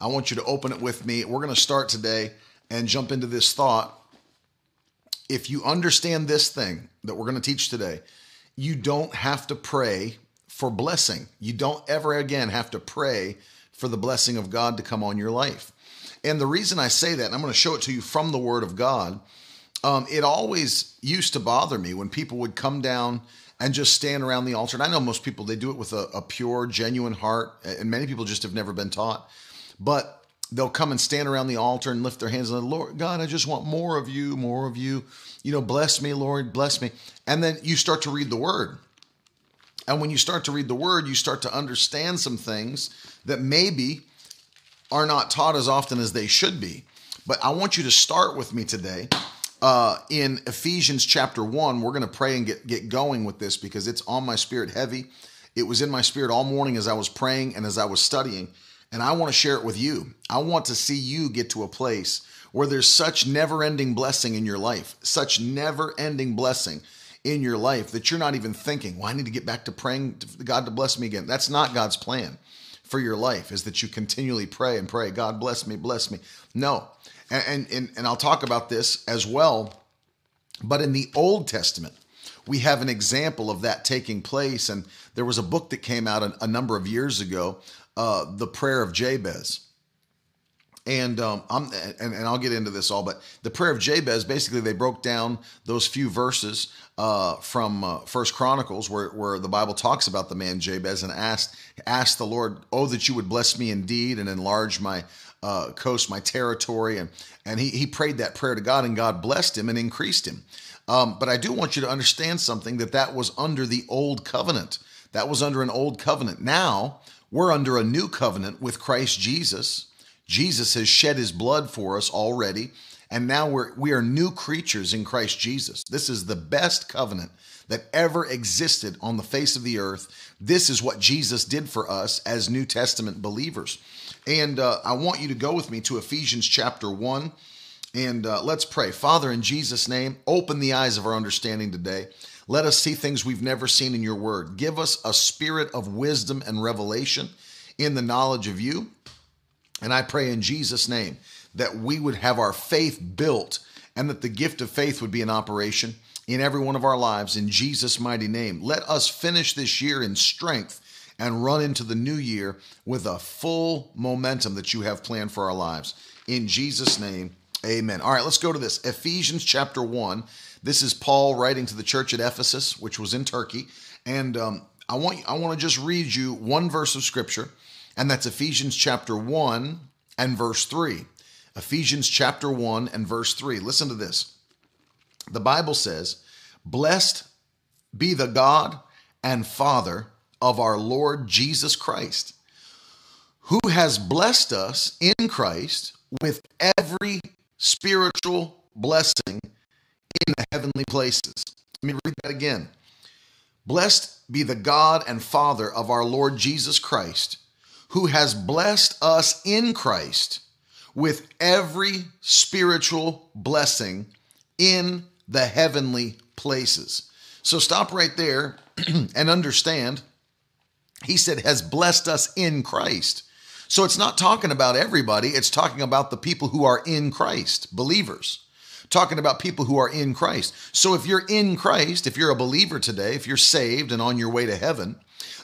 I want you to open it with me. We're going to start today and jump into this thought. If you understand this thing that we're going to teach today, you don't have to pray for blessing. You don't ever again have to pray for the blessing of God to come on your life. And the reason I say that, and I'm going to show it to you from the Word of God, um, it always used to bother me when people would come down and just stand around the altar. And I know most people, they do it with a, a pure, genuine heart, and many people just have never been taught but they'll come and stand around the altar and lift their hands and Lord God, I just want more of you, more of you. You know, bless me, Lord, bless me. And then you start to read the word. And when you start to read the word, you start to understand some things that maybe are not taught as often as they should be. But I want you to start with me today uh, in Ephesians chapter 1. We're going to pray and get, get going with this because it's on my spirit heavy. It was in my spirit all morning as I was praying and as I was studying and I want to share it with you. I want to see you get to a place where there's such never ending blessing in your life, such never ending blessing in your life that you're not even thinking, well, I need to get back to praying to God to bless me again. That's not God's plan for your life, is that you continually pray and pray, God bless me, bless me. No. And, and, and I'll talk about this as well. But in the Old Testament, we have an example of that taking place. And there was a book that came out a, a number of years ago uh, the prayer of Jabez. And um, I'm and, and I'll get into this all, but the prayer of Jabez basically they broke down those few verses uh, from uh, First Chronicles where where the Bible talks about the man Jabez and asked asked the Lord, "Oh, that you would bless me indeed and enlarge my uh, coast, my territory," and and he he prayed that prayer to God, and God blessed him and increased him. Um, but I do want you to understand something that that was under the old covenant. That was under an old covenant. Now we're under a new covenant with Christ Jesus. Jesus has shed his blood for us already, and now we're we are new creatures in Christ Jesus. This is the best covenant that ever existed on the face of the earth. This is what Jesus did for us as New Testament believers. And uh, I want you to go with me to Ephesians chapter 1 and uh, let's pray. Father, in Jesus' name, open the eyes of our understanding today. Let us see things we've never seen in your word. Give us a spirit of wisdom and revelation in the knowledge of you. And I pray in Jesus' name that we would have our faith built and that the gift of faith would be in operation in every one of our lives in Jesus' mighty name. Let us finish this year in strength and run into the new year with a full momentum that you have planned for our lives. In Jesus' name, amen. All right, let's go to this Ephesians chapter 1 this is Paul writing to the church at Ephesus, which was in Turkey. And um, I want I want to just read you one verse of scripture, and that's Ephesians chapter 1 and verse 3. Ephesians chapter 1 and verse 3. Listen to this. The Bible says, Blessed be the God and Father of our Lord Jesus Christ, who has blessed us in Christ with every spiritual blessing in the heavenly places. Let me read that again. Blessed be the God and Father of our Lord Jesus Christ, who has blessed us in Christ with every spiritual blessing in the heavenly places. So stop right there and understand. He said, has blessed us in Christ. So it's not talking about everybody, it's talking about the people who are in Christ, believers talking about people who are in Christ. So if you're in Christ, if you're a believer today, if you're saved and on your way to heaven,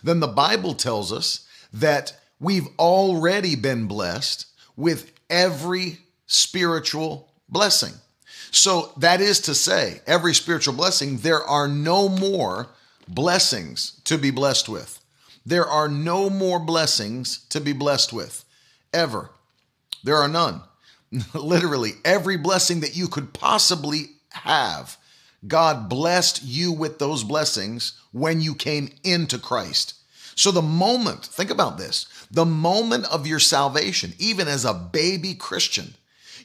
then the Bible tells us that we've already been blessed with every spiritual blessing. So that is to say, every spiritual blessing, there are no more blessings to be blessed with. There are no more blessings to be blessed with, ever. There are none. literally every blessing that you could possibly have. God blessed you with those blessings when you came into Christ. So, the moment, think about this, the moment of your salvation, even as a baby Christian,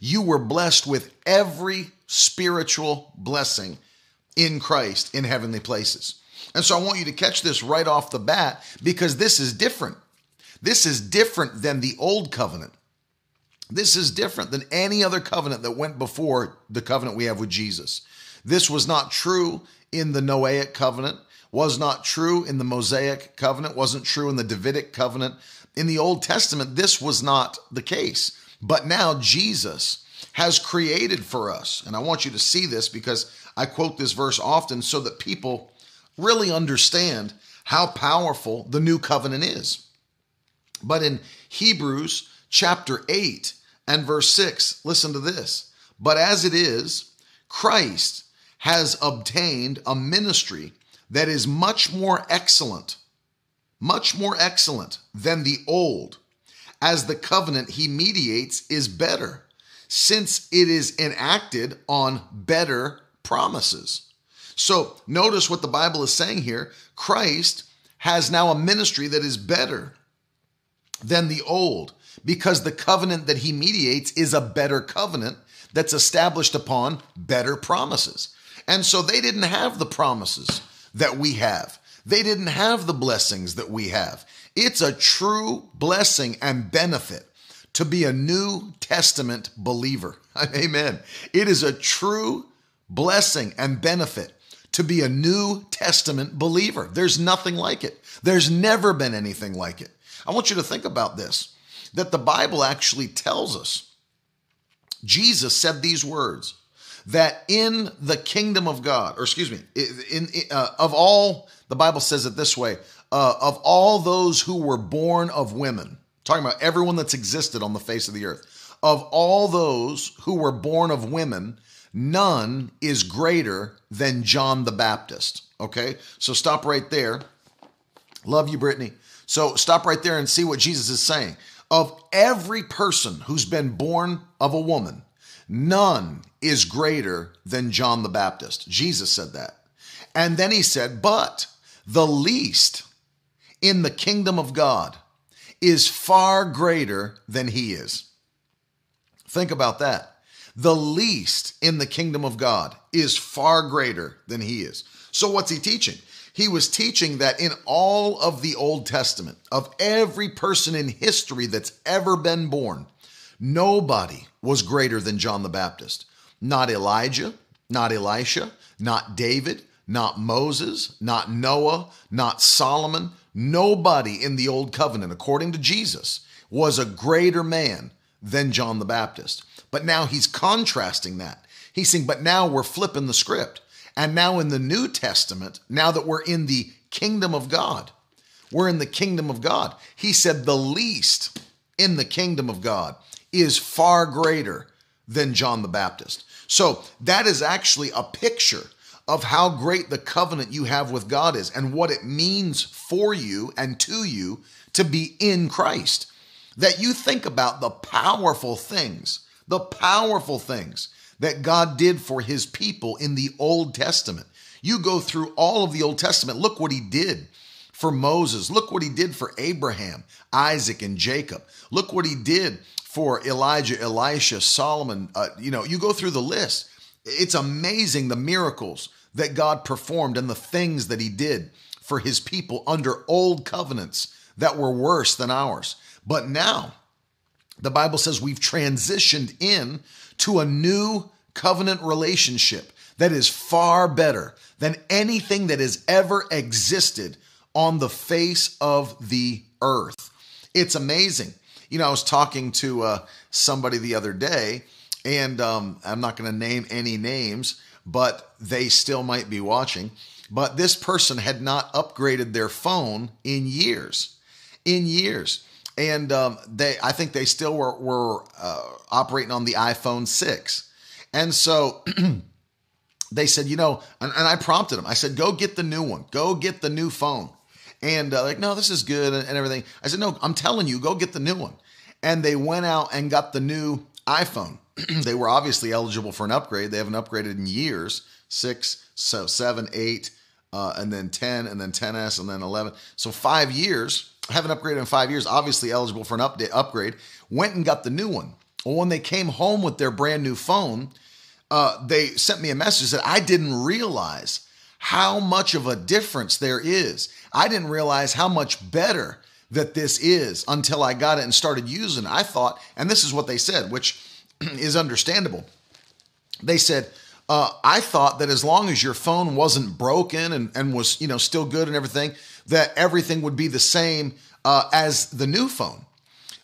you were blessed with every spiritual blessing in Christ in heavenly places. And so I want you to catch this right off the bat because this is different. This is different than the old covenant. This is different than any other covenant that went before the covenant we have with Jesus. This was not true in the Noahic covenant, was not true in the Mosaic covenant, wasn't true in the Davidic covenant. In the Old Testament, this was not the case. But now Jesus has created for us, and I want you to see this because I quote this verse often so that people really understand how powerful the new covenant is. But in Hebrews chapter 8 and verse 6, listen to this. But as it is, Christ has obtained a ministry that is much more excellent, much more excellent than the old, as the covenant he mediates is better, since it is enacted on better promises. So notice what the Bible is saying here Christ has now a ministry that is better than the old because the covenant that he mediates is a better covenant that's established upon better promises. And so they didn't have the promises that we have. They didn't have the blessings that we have. It's a true blessing and benefit to be a New Testament believer. Amen. It is a true blessing and benefit to be a New Testament believer. There's nothing like it. There's never been anything like it. I want you to think about this that the Bible actually tells us. Jesus said these words that in the kingdom of God, or excuse me, in, in uh, of all the Bible says it this way, uh, of all those who were born of women, talking about everyone that's existed on the face of the earth, of all those who were born of women, none is greater than John the Baptist. Okay, so stop right there. Love you, Brittany. So stop right there and see what Jesus is saying. Of every person who's been born of a woman, None is greater than John the Baptist. Jesus said that. And then he said, But the least in the kingdom of God is far greater than he is. Think about that. The least in the kingdom of God is far greater than he is. So, what's he teaching? He was teaching that in all of the Old Testament, of every person in history that's ever been born, Nobody was greater than John the Baptist. Not Elijah, not Elisha, not David, not Moses, not Noah, not Solomon. Nobody in the Old Covenant, according to Jesus, was a greater man than John the Baptist. But now he's contrasting that. He's saying, but now we're flipping the script. And now in the New Testament, now that we're in the kingdom of God, we're in the kingdom of God. He said, the least in the kingdom of God is far greater than John the Baptist. So that is actually a picture of how great the covenant you have with God is and what it means for you and to you to be in Christ. That you think about the powerful things, the powerful things that God did for his people in the Old Testament. You go through all of the Old Testament, look what he did for Moses. Look what he did for Abraham, Isaac, and Jacob. Look what he did for Elijah, Elisha, Solomon. Uh, you know, you go through the list. It's amazing the miracles that God performed and the things that he did for his people under old covenants that were worse than ours. But now, the Bible says we've transitioned in to a new covenant relationship that is far better than anything that has ever existed on the face of the earth. It's amazing. You know, I was talking to uh, somebody the other day, and um, I'm not going to name any names, but they still might be watching. But this person had not upgraded their phone in years, in years, and um, they, I think they still were, were uh, operating on the iPhone six, and so. they said, you know, and, and, I prompted them. I said, go get the new one. Go get the new phone. And uh, like, no, this is good and, and everything. I said, no, I'm telling you, go get the new one. And they went out and got the new iPhone. they were obviously eligible for an upgrade. They haven't upgraded in years six, so seven, eight, uh, and then 10, and then 10S, and then 11. So five years, haven't upgraded in five years, obviously eligible for an update, upgrade. Went and got the new one. Well, when they came home with their brand new phone, uh, they sent me a message that I didn't realize how much of a difference there is. I didn't realize how much better that this is until I got it and started using it. I thought, and this is what they said, which is understandable. They said, uh, I thought that as long as your phone wasn't broken and, and was, you know, still good and everything, that everything would be the same uh, as the new phone.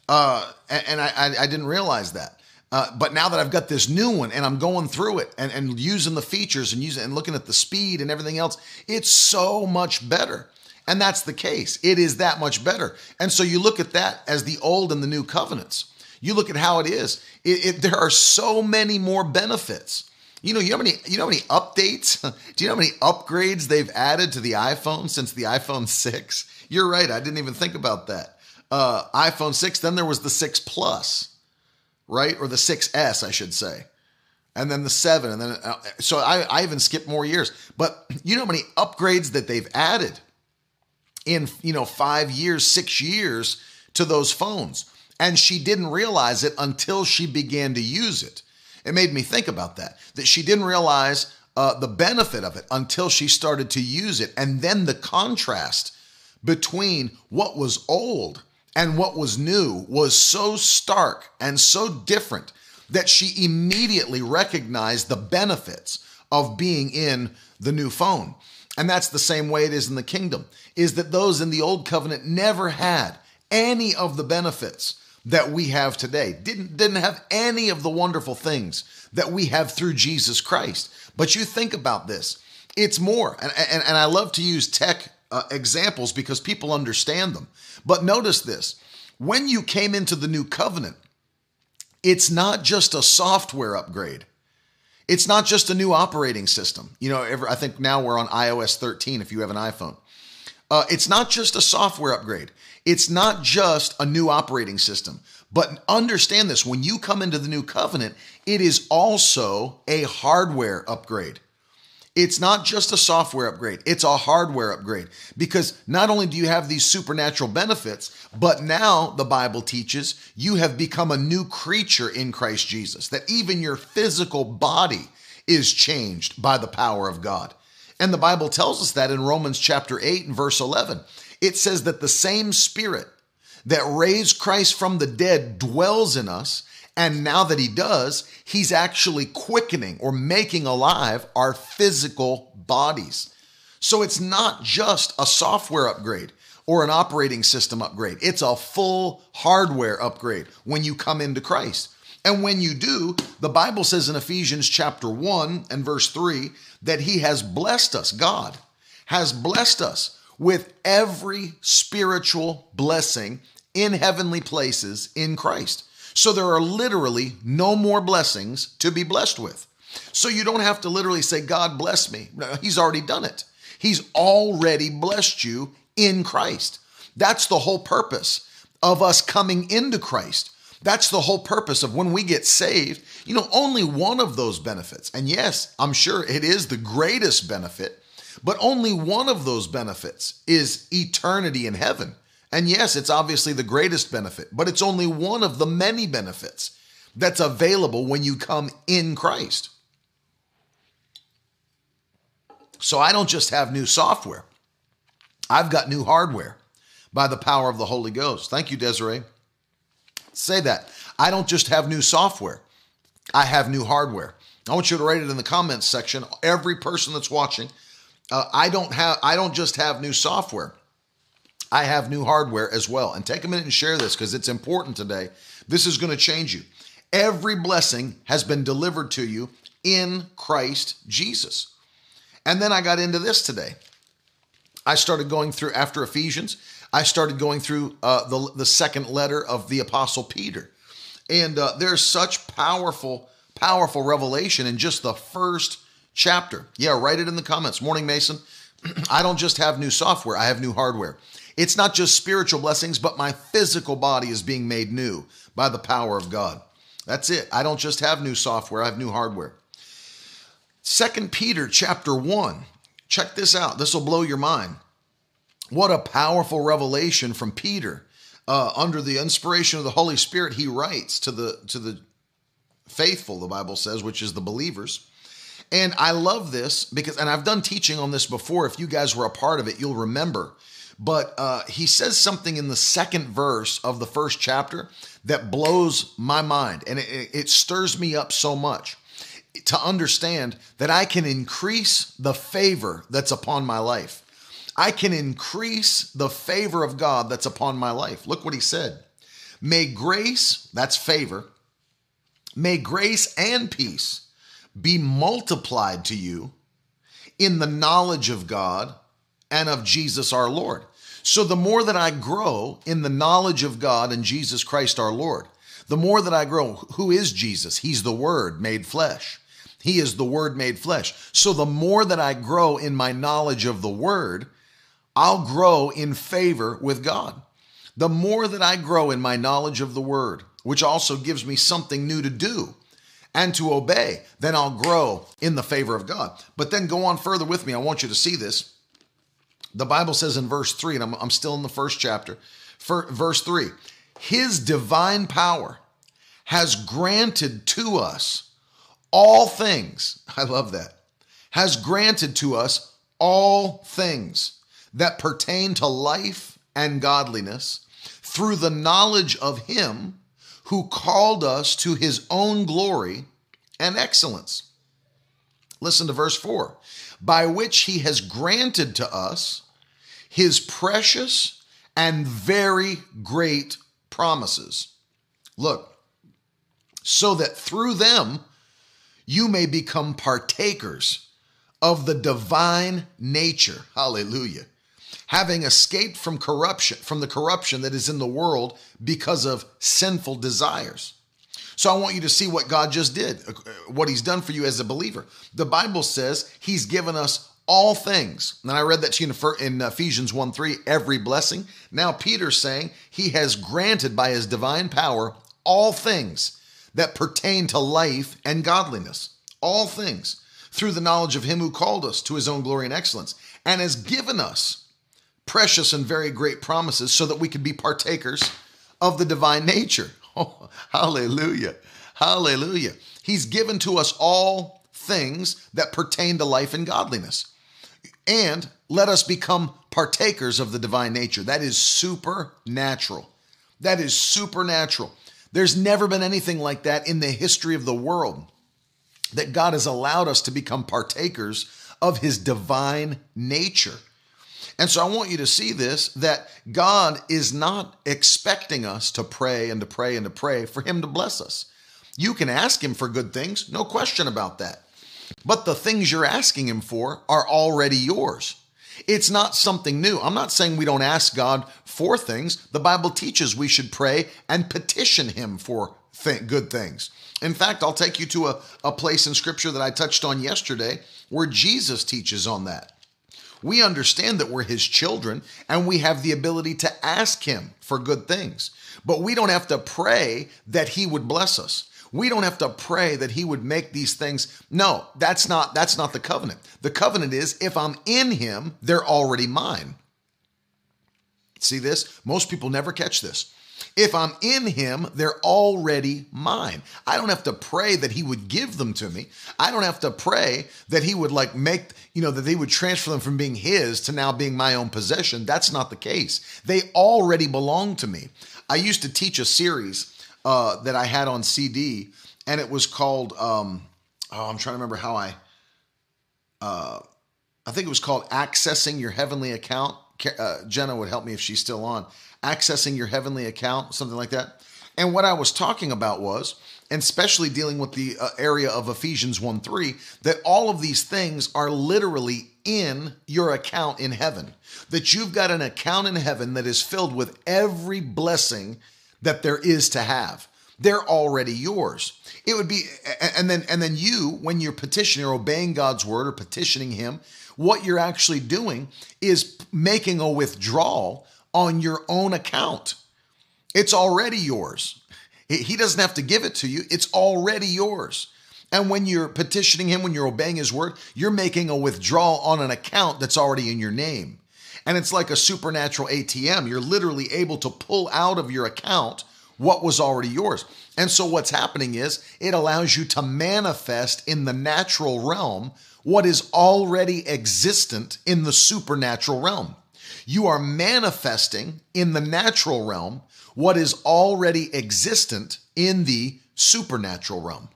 Uh, and, I, I, didn't realize that. Uh, but now that I've got this new one and I'm going through it and, and using the features and using and looking at the speed and everything else, it's so much better. And that's the case. It is that much better. And so you look at that as the old and the new covenants. You look at how it is. It, it, there are so many more benefits. You know, you know how many you know how many updates? Do you know how many upgrades they've added to the iPhone since the iPhone 6? You're right. I didn't even think about that. Uh, iPhone 6, then there was the 6 Plus, right? Or the 6S, I should say. And then the 7 and then uh, so I I even skipped more years. But you know how many upgrades that they've added? in you know 5 years, 6 years to those phones. And she didn't realize it until she began to use it. It made me think about that. That she didn't realize uh, the benefit of it until she started to use it. And then the contrast between what was old and what was new was so stark and so different that she immediately recognized the benefits of being in the new phone. And that's the same way it is in the kingdom, is that those in the old covenant never had any of the benefits that we have today. Didn't didn't have any of the wonderful things that we have through Jesus Christ. But you think about this. It's more. And and, and I love to use tech uh, examples because people understand them. But notice this. When you came into the new covenant, it's not just a software upgrade. It's not just a new operating system. You know, I think now we're on iOS 13 if you have an iPhone. Uh, it's not just a software upgrade. It's not just a new operating system. But understand this when you come into the new covenant, it is also a hardware upgrade. It's not just a software upgrade, it's a hardware upgrade because not only do you have these supernatural benefits, but now the Bible teaches you have become a new creature in Christ Jesus, that even your physical body is changed by the power of God. And the Bible tells us that in Romans chapter 8 and verse 11. It says that the same spirit that raised Christ from the dead dwells in us and now that he does, he's actually quickening or making alive our physical bodies. So it's not just a software upgrade or an operating system upgrade, it's a full hardware upgrade when you come into Christ. And when you do, the Bible says in Ephesians chapter 1 and verse 3 that he has blessed us, God has blessed us with every spiritual blessing in heavenly places in Christ. So there are literally no more blessings to be blessed with. So you don't have to literally say, God bless me. No, he's already done it. He's already blessed you in Christ. That's the whole purpose of us coming into Christ. That's the whole purpose of when we get saved. You know, only one of those benefits, and yes, I'm sure it is the greatest benefit, but only one of those benefits is eternity in heaven. And yes, it's obviously the greatest benefit, but it's only one of the many benefits that's available when you come in Christ. So I don't just have new software, I've got new hardware by the power of the Holy Ghost. Thank you, Desiree. Say that. I don't just have new software, I have new hardware. I want you to write it in the comments section. Every person that's watching, uh, I don't have. I don't just have new software. I have new hardware as well. And take a minute and share this because it's important today. This is going to change you. Every blessing has been delivered to you in Christ Jesus. And then I got into this today. I started going through after Ephesians. I started going through uh, the the second letter of the Apostle Peter, and uh, there's such powerful, powerful revelation in just the first chapter. Yeah, write it in the comments. Morning, Mason. I don't just have new software; I have new hardware. It's not just spiritual blessings, but my physical body is being made new by the power of God. That's it. I don't just have new software, I have new hardware. Second Peter chapter 1. Check this out. This will blow your mind. What a powerful revelation from Peter. Uh, under the inspiration of the Holy Spirit, he writes to the to the faithful, the Bible says, which is the believers. And I love this because, and I've done teaching on this before. If you guys were a part of it, you'll remember. But uh, he says something in the second verse of the first chapter that blows my mind and it, it stirs me up so much to understand that I can increase the favor that's upon my life. I can increase the favor of God that's upon my life. Look what he said. May grace, that's favor, may grace and peace be multiplied to you in the knowledge of God and of Jesus our Lord. So the more that I grow in the knowledge of God and Jesus Christ our Lord, the more that I grow, who is Jesus? He's the Word made flesh. He is the Word made flesh. So the more that I grow in my knowledge of the Word, I'll grow in favor with God the more that I grow in my knowledge of the word, which also gives me something new to do and to obey, then I'll grow in the favor of God. But then go on further with me. I want you to see this. The Bible says in verse 3, and I'm, I'm still in the first chapter, for, verse 3 His divine power has granted to us all things. I love that. Has granted to us all things that pertain to life and godliness through the knowledge of him who called us to his own glory and excellence. Listen to verse 4 by which he has granted to us his precious and very great promises. Look, so that through them you may become partakers of the divine nature. Hallelujah having escaped from corruption, from the corruption that is in the world because of sinful desires. So I want you to see what God just did, uh, what he's done for you as a believer. The Bible says he's given us all things. And I read that to you in Ephesians 1 3, every blessing. Now Peter's saying he has granted by his divine power all things that pertain to life and godliness. All things through the knowledge of him who called us to his own glory and excellence and has given us precious and very great promises so that we could be partakers of the divine nature. Oh, hallelujah. Hallelujah. He's given to us all things that pertain to life and godliness. And let us become partakers of the divine nature. That is supernatural. That is supernatural. There's never been anything like that in the history of the world that God has allowed us to become partakers of his divine nature. And so I want you to see this that God is not expecting us to pray and to pray and to pray for Him to bless us. You can ask Him for good things, no question about that. But the things you're asking Him for are already yours. It's not something new. I'm not saying we don't ask God for things. The Bible teaches we should pray and petition Him for th- good things. In fact, I'll take you to a, a place in Scripture that I touched on yesterday where Jesus teaches on that. We understand that we're his children and we have the ability to ask him for good things. But we don't have to pray that he would bless us. We don't have to pray that he would make these things. No, that's not that's not the covenant. The covenant is if I'm in him, they're already mine. See this? Most people never catch this. If I'm in him, they're already mine. I don't have to pray that he would give them to me. I don't have to pray that he would like make, you know, that they would transfer them from being his to now being my own possession. That's not the case. They already belong to me. I used to teach a series uh, that I had on CD, and it was called, um, oh, I'm trying to remember how I, uh, I think it was called Accessing Your Heavenly Account. Uh, Jenna would help me if she's still on accessing your heavenly account, something like that. And what I was talking about was, and especially dealing with the uh, area of Ephesians 1 3, that all of these things are literally in your account in heaven. That you've got an account in heaven that is filled with every blessing that there is to have. They're already yours. It would be, and then, and then you, when you're petitioning or obeying God's word or petitioning Him, what you're actually doing is making a withdrawal on your own account. It's already yours. He doesn't have to give it to you, it's already yours. And when you're petitioning Him, when you're obeying His word, you're making a withdrawal on an account that's already in your name. And it's like a supernatural ATM. You're literally able to pull out of your account what was already yours. And so what's happening is it allows you to manifest in the natural realm what is already existent in the supernatural realm. You are manifesting in the natural realm what is already existent in the supernatural realm.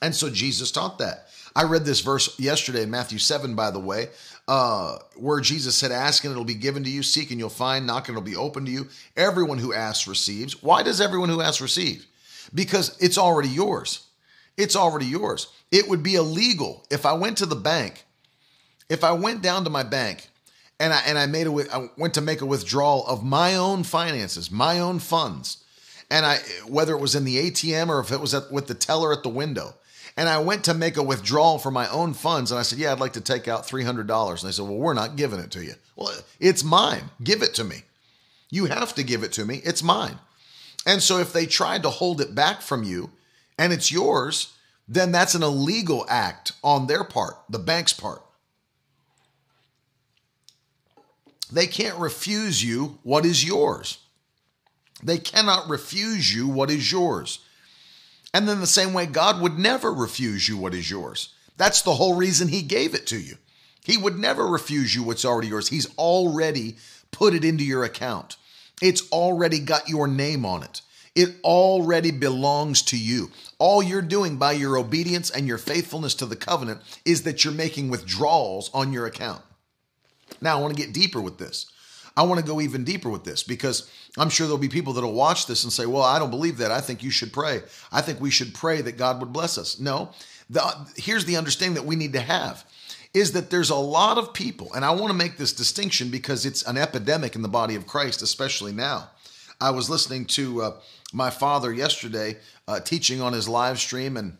And so Jesus taught that. I read this verse yesterday in Matthew 7, by the way, uh, where Jesus said, Ask and it'll be given to you, seek and you'll find, knock and it'll be open to you. Everyone who asks receives. Why does everyone who asks receive? Because it's already yours. It's already yours. It would be illegal if I went to the bank, if I went down to my bank and I and I made a I went to make a withdrawal of my own finances, my own funds, and I whether it was in the ATM or if it was at, with the teller at the window, and I went to make a withdrawal for my own funds, and I said, "Yeah, I'd like to take out three hundred dollars," and they said, "Well, we're not giving it to you." Well, it's mine. Give it to me. You have to give it to me. It's mine. And so if they tried to hold it back from you, and it's yours, then that's an illegal act on their part, the bank's part. They can't refuse you what is yours. They cannot refuse you what is yours. And then the same way, God would never refuse you what is yours. That's the whole reason He gave it to you. He would never refuse you what's already yours. He's already put it into your account, it's already got your name on it. It already belongs to you. All you're doing by your obedience and your faithfulness to the covenant is that you're making withdrawals on your account. Now, I want to get deeper with this. I want to go even deeper with this because I'm sure there'll be people that'll watch this and say, Well, I don't believe that. I think you should pray. I think we should pray that God would bless us. No, the, here's the understanding that we need to have is that there's a lot of people, and I want to make this distinction because it's an epidemic in the body of Christ, especially now. I was listening to uh, my father yesterday uh, teaching on his live stream and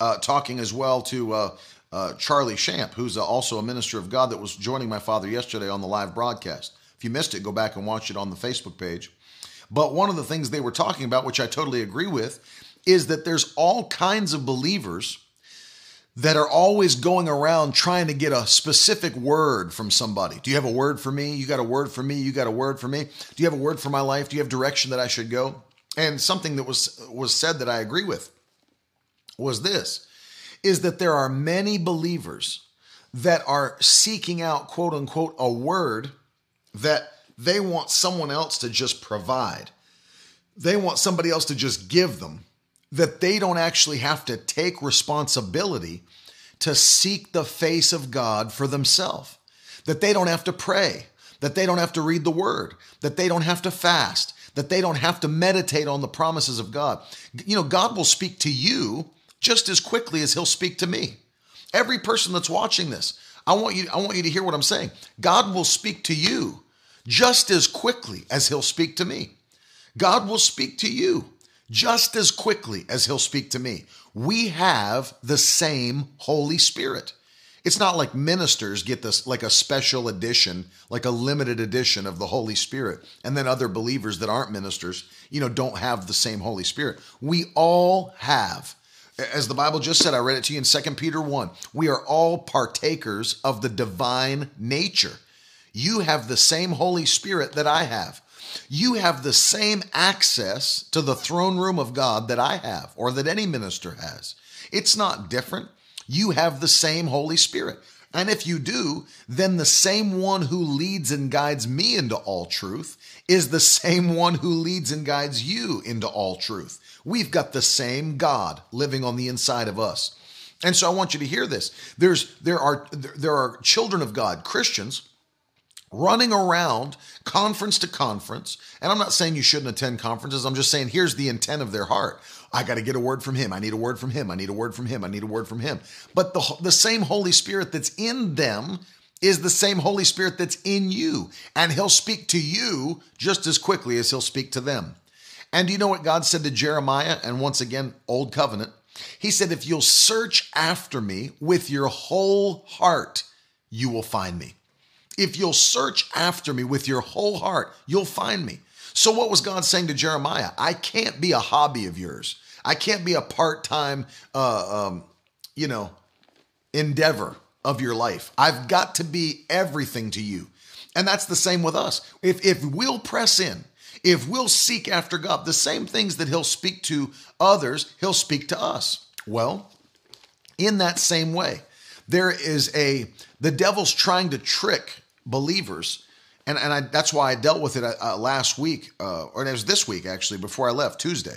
uh, talking as well to uh, uh, Charlie Shamp, who's also a minister of God that was joining my father yesterday on the live broadcast. If you missed it, go back and watch it on the Facebook page. But one of the things they were talking about, which I totally agree with, is that there's all kinds of believers that are always going around trying to get a specific word from somebody. Do you have a word for me? You got a word for me? You got a word for me? Do you have a word for my life? Do you have direction that I should go? And something that was was said that I agree with was this is that there are many believers that are seeking out, quote unquote, a word that they want someone else to just provide. They want somebody else to just give them, that they don't actually have to take responsibility to seek the face of God for themselves, that they don't have to pray, that they don't have to read the word, that they don't have to fast, that they don't have to meditate on the promises of God. You know, God will speak to you just as quickly as he'll speak to me. Every person that's watching this, I want you I want you to hear what I'm saying. God will speak to you just as quickly as he'll speak to me. God will speak to you just as quickly as he'll speak to me. We have the same Holy Spirit. It's not like ministers get this like a special edition, like a limited edition of the Holy Spirit, and then other believers that aren't ministers, you know, don't have the same Holy Spirit. We all have as the Bible just said, I read it to you in 2 Peter 1. We are all partakers of the divine nature. You have the same Holy Spirit that I have. You have the same access to the throne room of God that I have or that any minister has. It's not different. You have the same Holy Spirit. And if you do, then the same one who leads and guides me into all truth is the same one who leads and guides you into all truth. We've got the same God living on the inside of us. And so I want you to hear this. There's there are there are children of God, Christians running around conference to conference. And I'm not saying you shouldn't attend conferences. I'm just saying here's the intent of their heart. I got to get a word from him. I need a word from him. I need a word from him. I need a word from him. But the, the same Holy Spirit that's in them is the same Holy Spirit that's in you. And he'll speak to you just as quickly as he'll speak to them. And do you know what God said to Jeremiah? And once again, Old Covenant. He said, If you'll search after me with your whole heart, you will find me. If you'll search after me with your whole heart, you'll find me. So, what was God saying to Jeremiah? I can't be a hobby of yours. I can't be a part time, uh, um, you know, endeavor of your life. I've got to be everything to you. And that's the same with us. If, if we'll press in, If we'll seek after God, the same things that He'll speak to others, He'll speak to us. Well, in that same way, there is a, the devil's trying to trick believers. And, and I, that's why I dealt with it uh, last week, uh, or it was this week actually, before I left, Tuesday,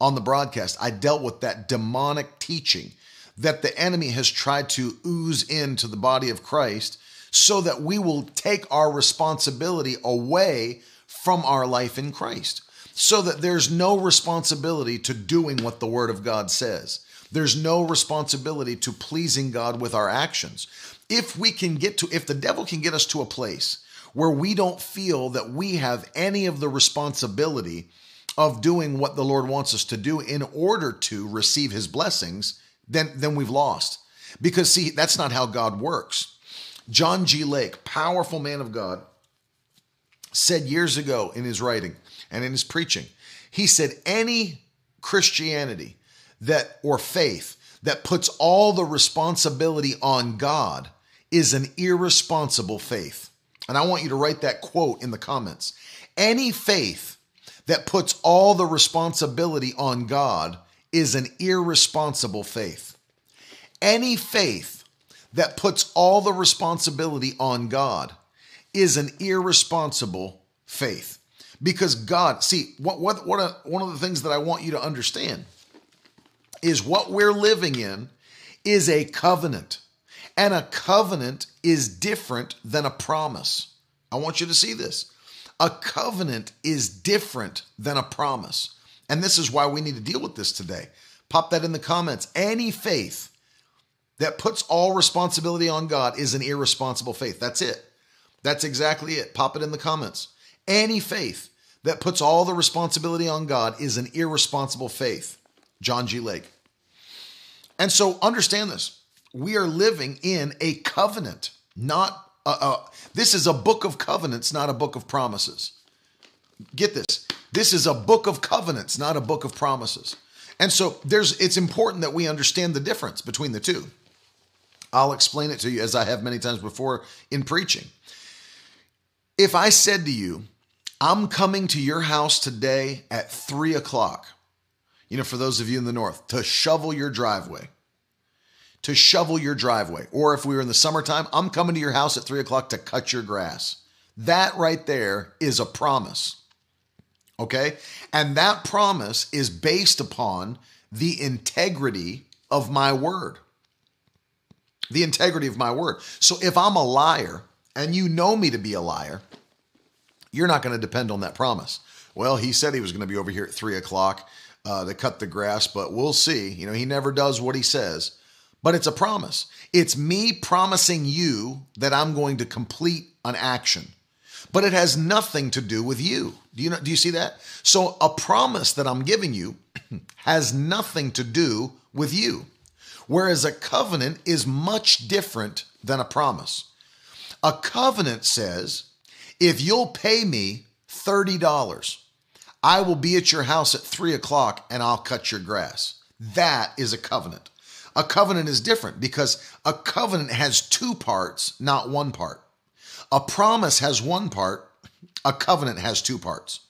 on the broadcast. I dealt with that demonic teaching that the enemy has tried to ooze into the body of Christ so that we will take our responsibility away from our life in Christ. So that there's no responsibility to doing what the Word of God says. There's no responsibility to pleasing God with our actions. If we can get to, if the devil can get us to a place where we don't feel that we have any of the responsibility of doing what the Lord wants us to do in order to receive his blessings, then, then we've lost. Because, see, that's not how God works. John G. Lake, powerful man of God, said years ago in his writing and in his preaching, he said, any Christianity that or faith that puts all the responsibility on God is an irresponsible faith. And I want you to write that quote in the comments. Any faith that puts all the responsibility on God is an irresponsible faith. Any faith that puts all the responsibility on God is an irresponsible faith. Because God, see, what, what, what a, one of the things that I want you to understand is what we're living in is a covenant. And a covenant is different than a promise. I want you to see this. A covenant is different than a promise. And this is why we need to deal with this today. Pop that in the comments. Any faith that puts all responsibility on God is an irresponsible faith. That's it. That's exactly it. Pop it in the comments. Any faith that puts all the responsibility on God is an irresponsible faith. John G. Lake. And so understand this. We are living in a covenant, not a, a, this is a book of covenants, not a book of promises. Get this. This is a book of covenants, not a book of promises. And so there's it's important that we understand the difference between the two. I'll explain it to you as I have many times before in preaching. If I said to you, I'm coming to your house today at three o'clock, you know, for those of you in the north, to shovel your driveway. To shovel your driveway. Or if we were in the summertime, I'm coming to your house at three o'clock to cut your grass. That right there is a promise. Okay? And that promise is based upon the integrity of my word. The integrity of my word. So if I'm a liar and you know me to be a liar, you're not going to depend on that promise. Well, he said he was going to be over here at three o'clock uh, to cut the grass, but we'll see. You know, he never does what he says, but it's a promise. It's me promising you that I'm going to complete an action, but it has nothing to do with you. Do you know? Do you see that? So a promise that I'm giving you has nothing to do with you, whereas a covenant is much different than a promise. A covenant says, if you'll pay me thirty dollars I will be at your house at three o'clock and I'll cut your grass. That is a covenant. A covenant is different because a covenant has two parts, not one part. A promise has one part, a covenant has two parts.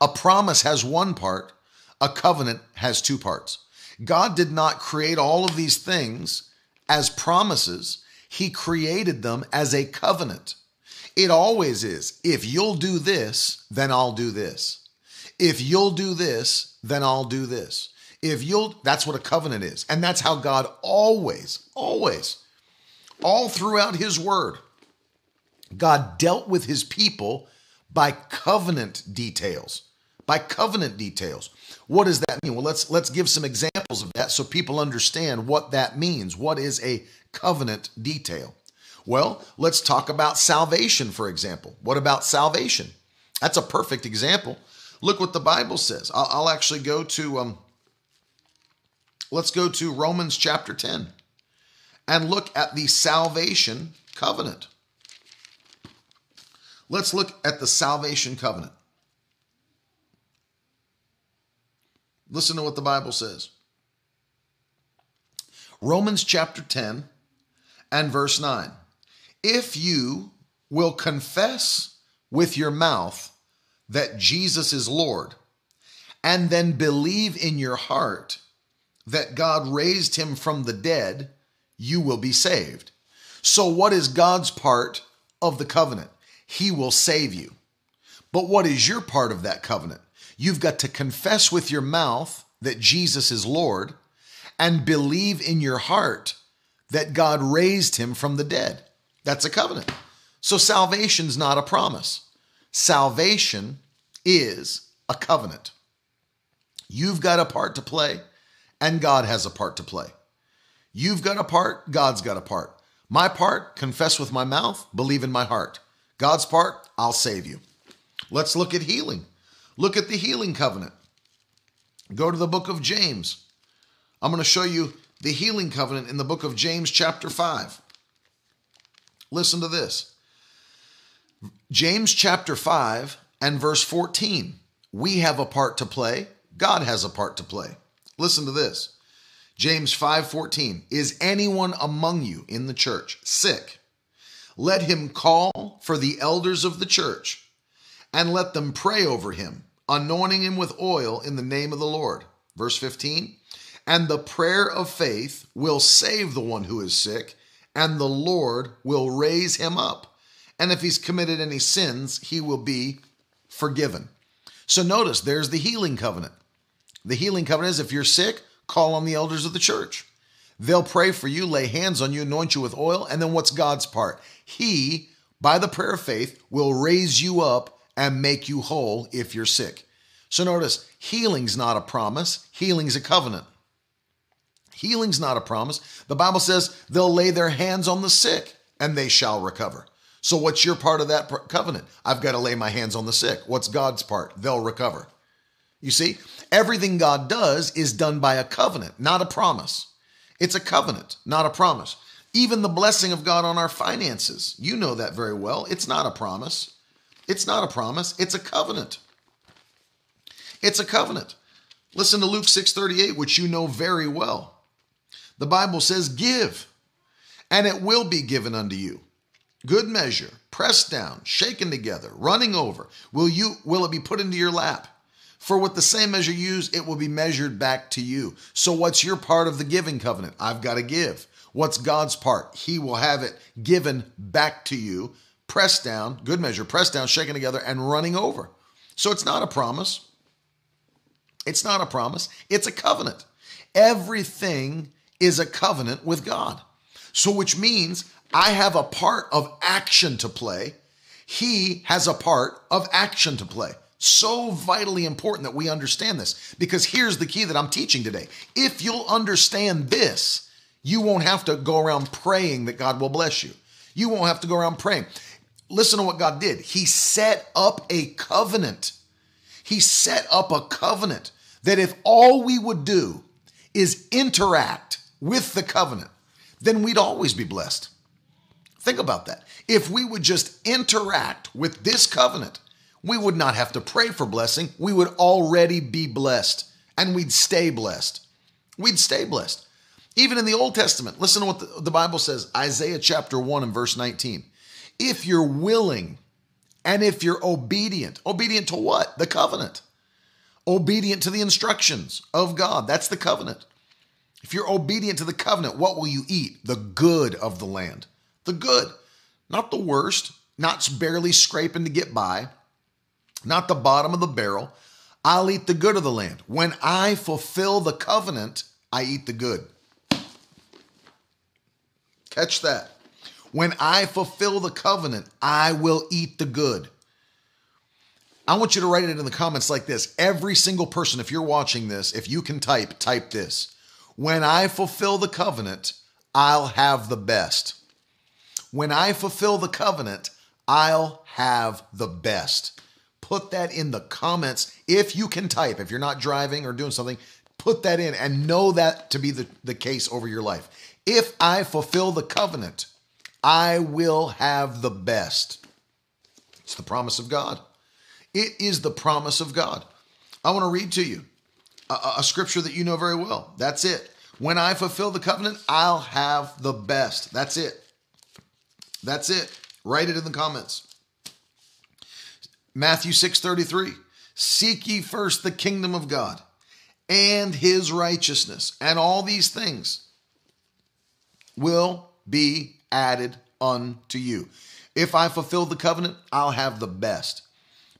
A promise has one part, a covenant has two parts. God did not create all of these things as promises, He created them as a covenant. It always is. If you'll do this, then I'll do this. If you'll do this, then I'll do this. If you'll, that's what a covenant is. And that's how God always, always, all throughout his word, God dealt with his people by covenant details. By covenant details. What does that mean? Well, let's let's give some examples of that so people understand what that means. What is a covenant detail? Well, let's talk about salvation, for example. What about salvation? That's a perfect example. Look what the Bible says. I'll, I'll actually go to, um, let's go to Romans chapter 10 and look at the salvation covenant. Let's look at the salvation covenant. Listen to what the Bible says. Romans chapter 10 and verse 9 if you will confess with your mouth that Jesus is Lord, and then believe in your heart that God raised him from the dead, you will be saved. So, what is God's part of the covenant? He will save you. But what is your part of that covenant? You've got to confess with your mouth that Jesus is Lord and believe in your heart that God raised him from the dead. That's a covenant. So salvation's not a promise. Salvation is a covenant. You've got a part to play, and God has a part to play. You've got a part, God's got a part. My part, confess with my mouth, believe in my heart. God's part, I'll save you. Let's look at healing. Look at the healing covenant. Go to the book of James. I'm going to show you the healing covenant in the book of James, chapter 5. Listen to this James, chapter 5, and verse 14. We have a part to play, God has a part to play. Listen to this. James 5:14 Is anyone among you in the church sick? Let him call for the elders of the church and let them pray over him, anointing him with oil in the name of the Lord. Verse 15 And the prayer of faith will save the one who is sick, and the Lord will raise him up. And if he's committed any sins, he will be forgiven. So notice there's the healing covenant. The healing covenant is if you're sick, call on the elders of the church. They'll pray for you, lay hands on you, anoint you with oil. And then what's God's part? He, by the prayer of faith, will raise you up and make you whole if you're sick. So notice, healing's not a promise, healing's a covenant. Healing's not a promise. The Bible says they'll lay their hands on the sick and they shall recover. So, what's your part of that covenant? I've got to lay my hands on the sick. What's God's part? They'll recover. You see, everything God does is done by a covenant, not a promise. It's a covenant, not a promise. Even the blessing of God on our finances, you know that very well. It's not a promise. It's not a promise, it's a covenant. It's a covenant. Listen to Luke 6:38, which you know very well. The Bible says, "Give, and it will be given unto you. Good measure, pressed down, shaken together, running over, will you will it be put into your lap?" For with the same measure used, it will be measured back to you. So, what's your part of the giving covenant? I've got to give. What's God's part? He will have it given back to you, pressed down, good measure, pressed down, shaken together, and running over. So, it's not a promise. It's not a promise, it's a covenant. Everything is a covenant with God. So, which means I have a part of action to play. He has a part of action to play. So vitally important that we understand this because here's the key that I'm teaching today. If you'll understand this, you won't have to go around praying that God will bless you. You won't have to go around praying. Listen to what God did. He set up a covenant. He set up a covenant that if all we would do is interact with the covenant, then we'd always be blessed. Think about that. If we would just interact with this covenant, we would not have to pray for blessing. We would already be blessed and we'd stay blessed. We'd stay blessed. Even in the Old Testament, listen to what the, Bible says Isaiah chapter 1 and verse 19. If you're willing and if you're obedient, obedient to what? The covenant. Obedient to the instructions of God. That's the covenant. If you're obedient to the covenant, what will you eat? The good of the land. The good, not the worst, not barely scraping to get by, not the bottom of the barrel. I'll eat the good of the land. When I fulfill the covenant, I eat the good. Catch that. When I fulfill the covenant, I will eat the good. I want you to write it in the comments like this. Every single person, if you're watching this, if you can type, type this. When I fulfill the covenant, I'll have the best. When I fulfill the covenant, I'll have the best put that in the comments if you can type. If you're not driving or doing something, put that in and know that to be the, the case over your life. If I fulfill the covenant, I will have the best. It's the promise of God. It is the promise of God. I want to read to you a, a scripture that you know very well. That's it. When I fulfill the covenant, I'll have the best. That's it. That's it. Write it in the comments. Matthew 6:33. Seek ye first the kingdom of God and his righteousness, and all these things will be added unto you. If I fulfill the covenant, I'll have the best.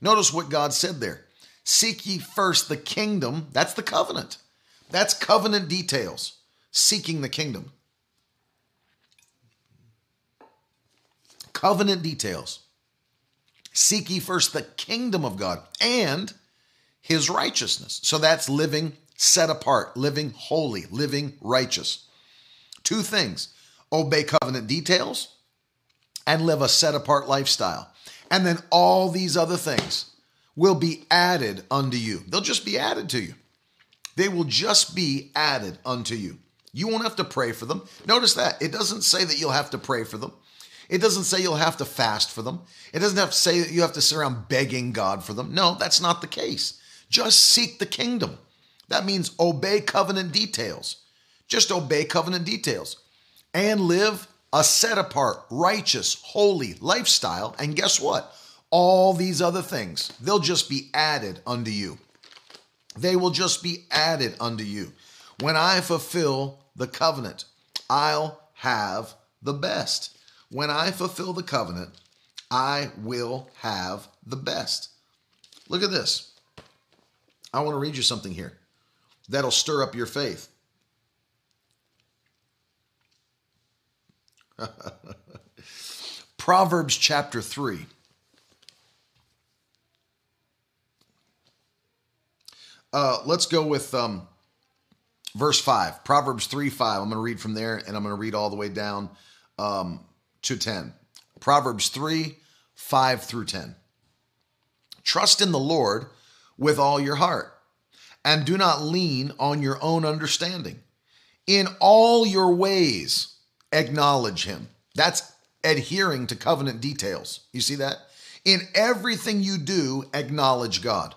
Notice what God said there. Seek ye first the kingdom. That's the covenant. That's covenant details. Seeking the kingdom. Covenant details. Seek ye first the kingdom of God and his righteousness. So that's living set apart, living holy, living righteous. Two things obey covenant details and live a set apart lifestyle. And then all these other things will be added unto you. They'll just be added to you. They will just be added unto you. You won't have to pray for them. Notice that. It doesn't say that you'll have to pray for them. It doesn't say you'll have to fast for them. It doesn't have to say that you have to sit around begging God for them. No, that's not the case. Just seek the kingdom. That means obey covenant details. Just obey covenant details and live a set apart, righteous, holy lifestyle. And guess what? All these other things, they'll just be added unto you. They will just be added unto you. When I fulfill the covenant, I'll have the best. When I fulfill the covenant, I will have the best. Look at this. I want to read you something here that'll stir up your faith. Proverbs chapter 3. Uh, let's go with um, verse 5. Proverbs 3 5. I'm going to read from there and I'm going to read all the way down um, to 10. Proverbs 3 5 through 10. Trust in the Lord with all your heart and do not lean on your own understanding. In all your ways, acknowledge him. That's adhering to covenant details. You see that? In everything you do, acknowledge God.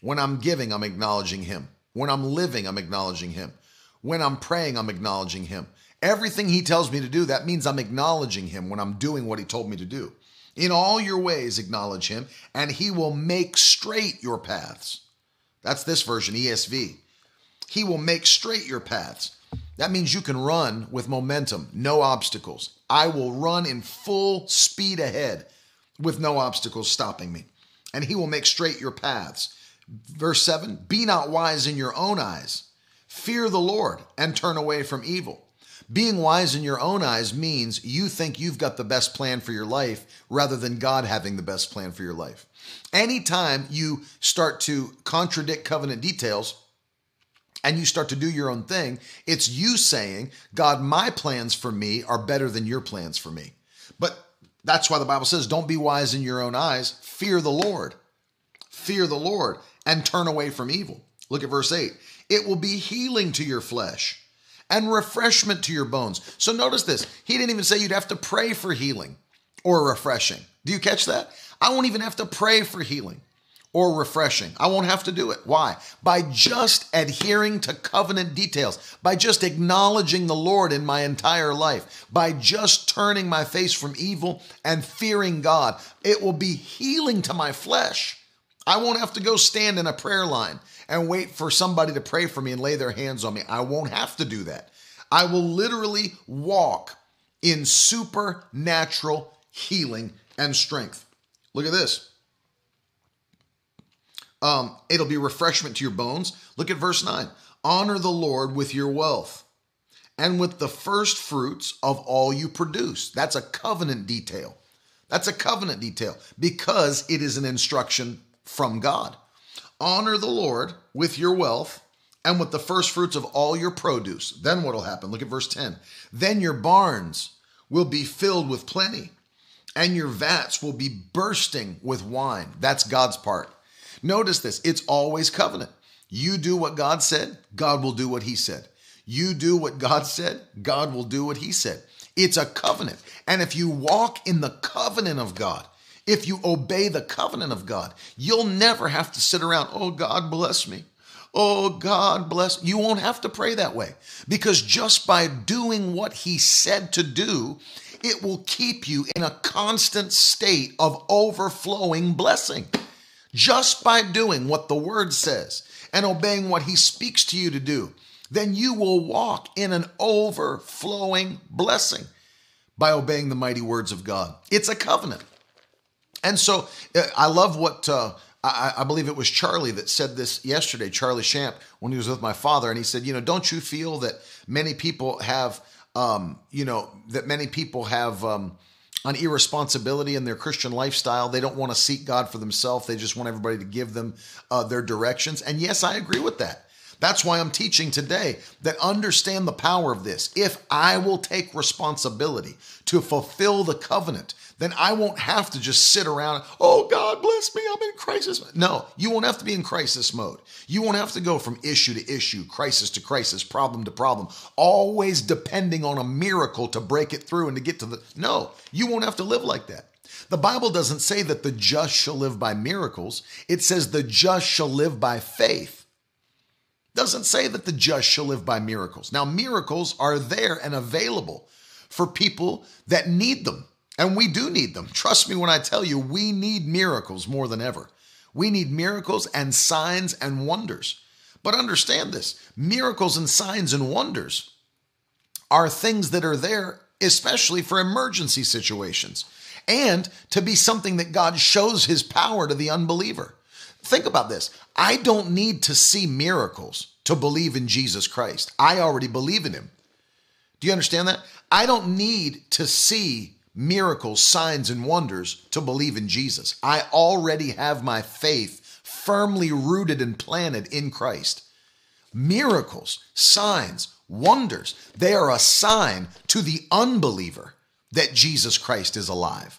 When I'm giving, I'm acknowledging him. When I'm living, I'm acknowledging him. When I'm praying, I'm acknowledging him. Everything he tells me to do, that means I'm acknowledging him when I'm doing what he told me to do. In all your ways, acknowledge him, and he will make straight your paths. That's this version, ESV. He will make straight your paths. That means you can run with momentum, no obstacles. I will run in full speed ahead with no obstacles stopping me. And he will make straight your paths. Verse 7 Be not wise in your own eyes. Fear the Lord and turn away from evil. Being wise in your own eyes means you think you've got the best plan for your life rather than God having the best plan for your life. Anytime you start to contradict covenant details, and you start to do your own thing, it's you saying, God, my plans for me are better than your plans for me. But that's why the Bible says, don't be wise in your own eyes, fear the Lord. Fear the Lord and turn away from evil. Look at verse 8. It will be healing to your flesh and refreshment to your bones. So notice this. He didn't even say you'd have to pray for healing or refreshing. Do you catch that? I won't even have to pray for healing or refreshing. I won't have to do it. Why? By just adhering to covenant details, by just acknowledging the Lord in my entire life, by just turning my face from evil and fearing God. It will be healing to my flesh. I won't have to go stand in a prayer line and wait for somebody to pray for me and lay their hands on me. I won't have to do that. I will literally walk in supernatural healing and strength. Look at this. Um, it'll be refreshment to your bones. Look at verse 9. Honor the Lord with your wealth and with the first fruits of all you produce. That's a covenant detail. That's a covenant detail because it is an instruction from God. Honor the Lord with your wealth and with the first fruits of all your produce. Then what will happen? Look at verse 10. Then your barns will be filled with plenty, and your vats will be bursting with wine. That's God's part. Notice this it's always covenant. You do what God said, God will do what He said. You do what God said, God will do what He said. It's a covenant. And if you walk in the covenant of God, if you obey the covenant of God, you'll never have to sit around, oh, God bless me. Oh, God bless. You won't have to pray that way because just by doing what He said to do, it will keep you in a constant state of overflowing blessing. just by doing what the word says and obeying what he speaks to you to do, then you will walk in an overflowing blessing by obeying the mighty words of God. It's a covenant. And so uh, I love what uh, I, I, believe it was Charlie that said this yesterday, Charlie Shamp, when he was with my father. And he said, You know, don't you feel that many people have, um, you know, that many people have, um, an irresponsibility in their Christian lifestyle. They don't want to seek God for themselves. They just want everybody to give them uh, their directions. And yes, I agree with that. That's why I'm teaching today that understand the power of this. If I will take responsibility to fulfill the covenant, then I won't have to just sit around, oh, God bless me, I'm in crisis. No, you won't have to be in crisis mode. You won't have to go from issue to issue, crisis to crisis, problem to problem, always depending on a miracle to break it through and to get to the. No, you won't have to live like that. The Bible doesn't say that the just shall live by miracles, it says the just shall live by faith doesn't say that the just shall live by miracles. Now, miracles are there and available for people that need them. And we do need them. Trust me when I tell you, we need miracles more than ever. We need miracles and signs and wonders. But understand this miracles and signs and wonders are things that are there, especially for emergency situations, and to be something that God shows his power to the unbeliever. Think about this. I don't need to see miracles to believe in Jesus Christ. I already believe in him. Do you understand that? I don't need to see miracles, signs, and wonders to believe in Jesus. I already have my faith firmly rooted and planted in Christ. Miracles, signs, wonders, they are a sign to the unbeliever that Jesus Christ is alive.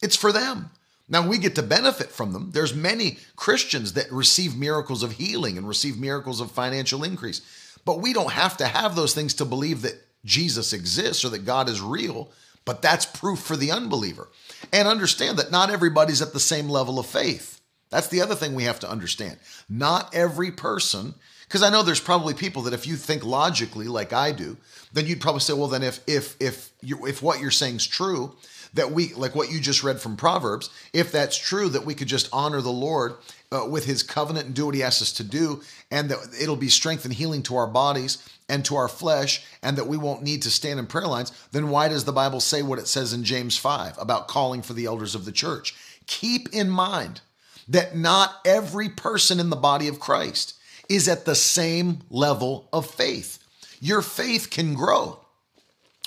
It's for them. Now we get to benefit from them. There's many Christians that receive miracles of healing and receive miracles of financial increase. But we don't have to have those things to believe that Jesus exists or that God is real, but that's proof for the unbeliever. And understand that not everybody's at the same level of faith. That's the other thing we have to understand. Not every person because I know there's probably people that if you think logically like I do, then you'd probably say, well, then if if if you if what you're saying is true, that we, like what you just read from Proverbs, if that's true, that we could just honor the Lord uh, with his covenant and do what he asks us to do, and that it'll be strength and healing to our bodies and to our flesh, and that we won't need to stand in prayer lines, then why does the Bible say what it says in James 5 about calling for the elders of the church? Keep in mind that not every person in the body of Christ is at the same level of faith. Your faith can grow.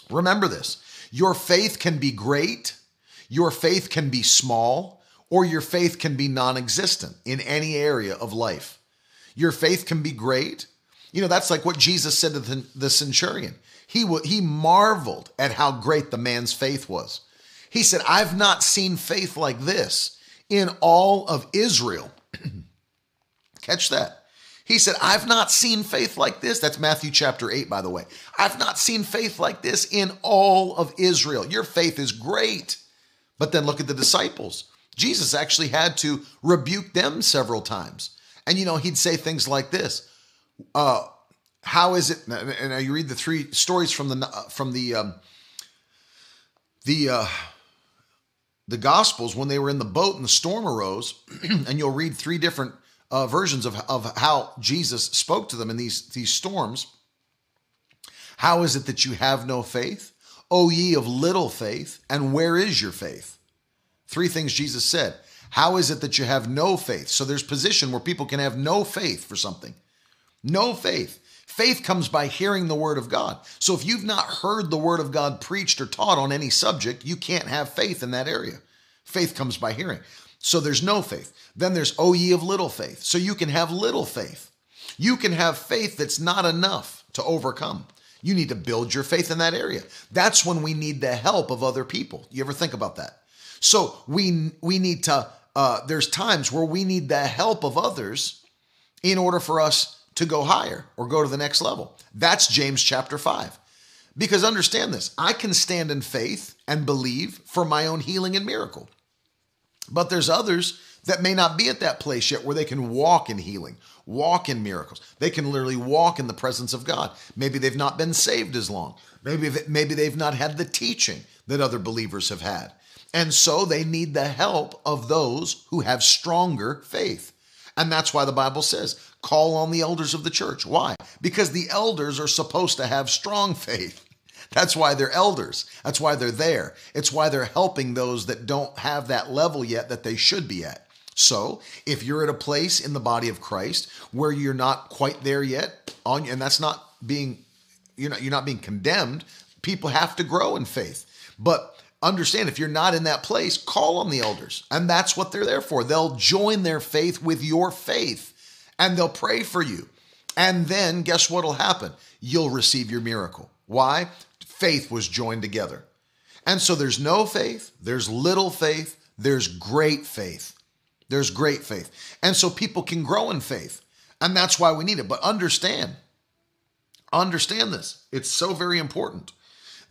Remember this your faith can be great, your faith can be small, or your faith can be non existent in any area of life. Your faith can be great. You know, that's like what Jesus said to the, the centurion. He, he marveled at how great the man's faith was. He said, I've not seen faith like this in all of Israel. Catch that. He said, I've not seen faith like this. That's Matthew chapter 8, by the way. I've not seen faith like this in all of Israel. Your faith is great. But then look at the disciples. Jesus actually had to rebuke them several times. And, you know, he'd say things like this uh, How is it? And you read the three stories from the, from the, um, the, uh, the Gospels when they were in the boat and the storm arose, and you'll read three different uh, versions of, of how Jesus spoke to them in these, these storms. How is it that you have no faith? O ye of little faith, and where is your faith? Three things Jesus said. How is it that you have no faith? So there's position where people can have no faith for something. No faith. Faith comes by hearing the word of God. So if you've not heard the word of God preached or taught on any subject, you can't have faith in that area. Faith comes by hearing. So there's no faith. Then there's, O ye of little faith. So you can have little faith. You can have faith that's not enough to overcome. You need to build your faith in that area. That's when we need the help of other people. You ever think about that? So we we need to. Uh, there's times where we need the help of others in order for us to go higher or go to the next level. That's James chapter five. Because understand this, I can stand in faith and believe for my own healing and miracle. But there's others that may not be at that place yet where they can walk in healing, walk in miracles. They can literally walk in the presence of God. Maybe they've not been saved as long. Maybe maybe they've not had the teaching that other believers have had. And so they need the help of those who have stronger faith. And that's why the Bible says, call on the elders of the church. Why? Because the elders are supposed to have strong faith. That's why they're elders. That's why they're there. It's why they're helping those that don't have that level yet that they should be at. So, if you're at a place in the body of Christ where you're not quite there yet, on and that's not being you're not you're not being condemned, people have to grow in faith. But understand if you're not in that place, call on the elders. And that's what they're there for. They'll join their faith with your faith and they'll pray for you. And then guess what'll happen? You'll receive your miracle. Why? Faith was joined together. And so there's no faith, there's little faith, there's great faith. There's great faith. And so people can grow in faith. And that's why we need it. But understand, understand this. It's so very important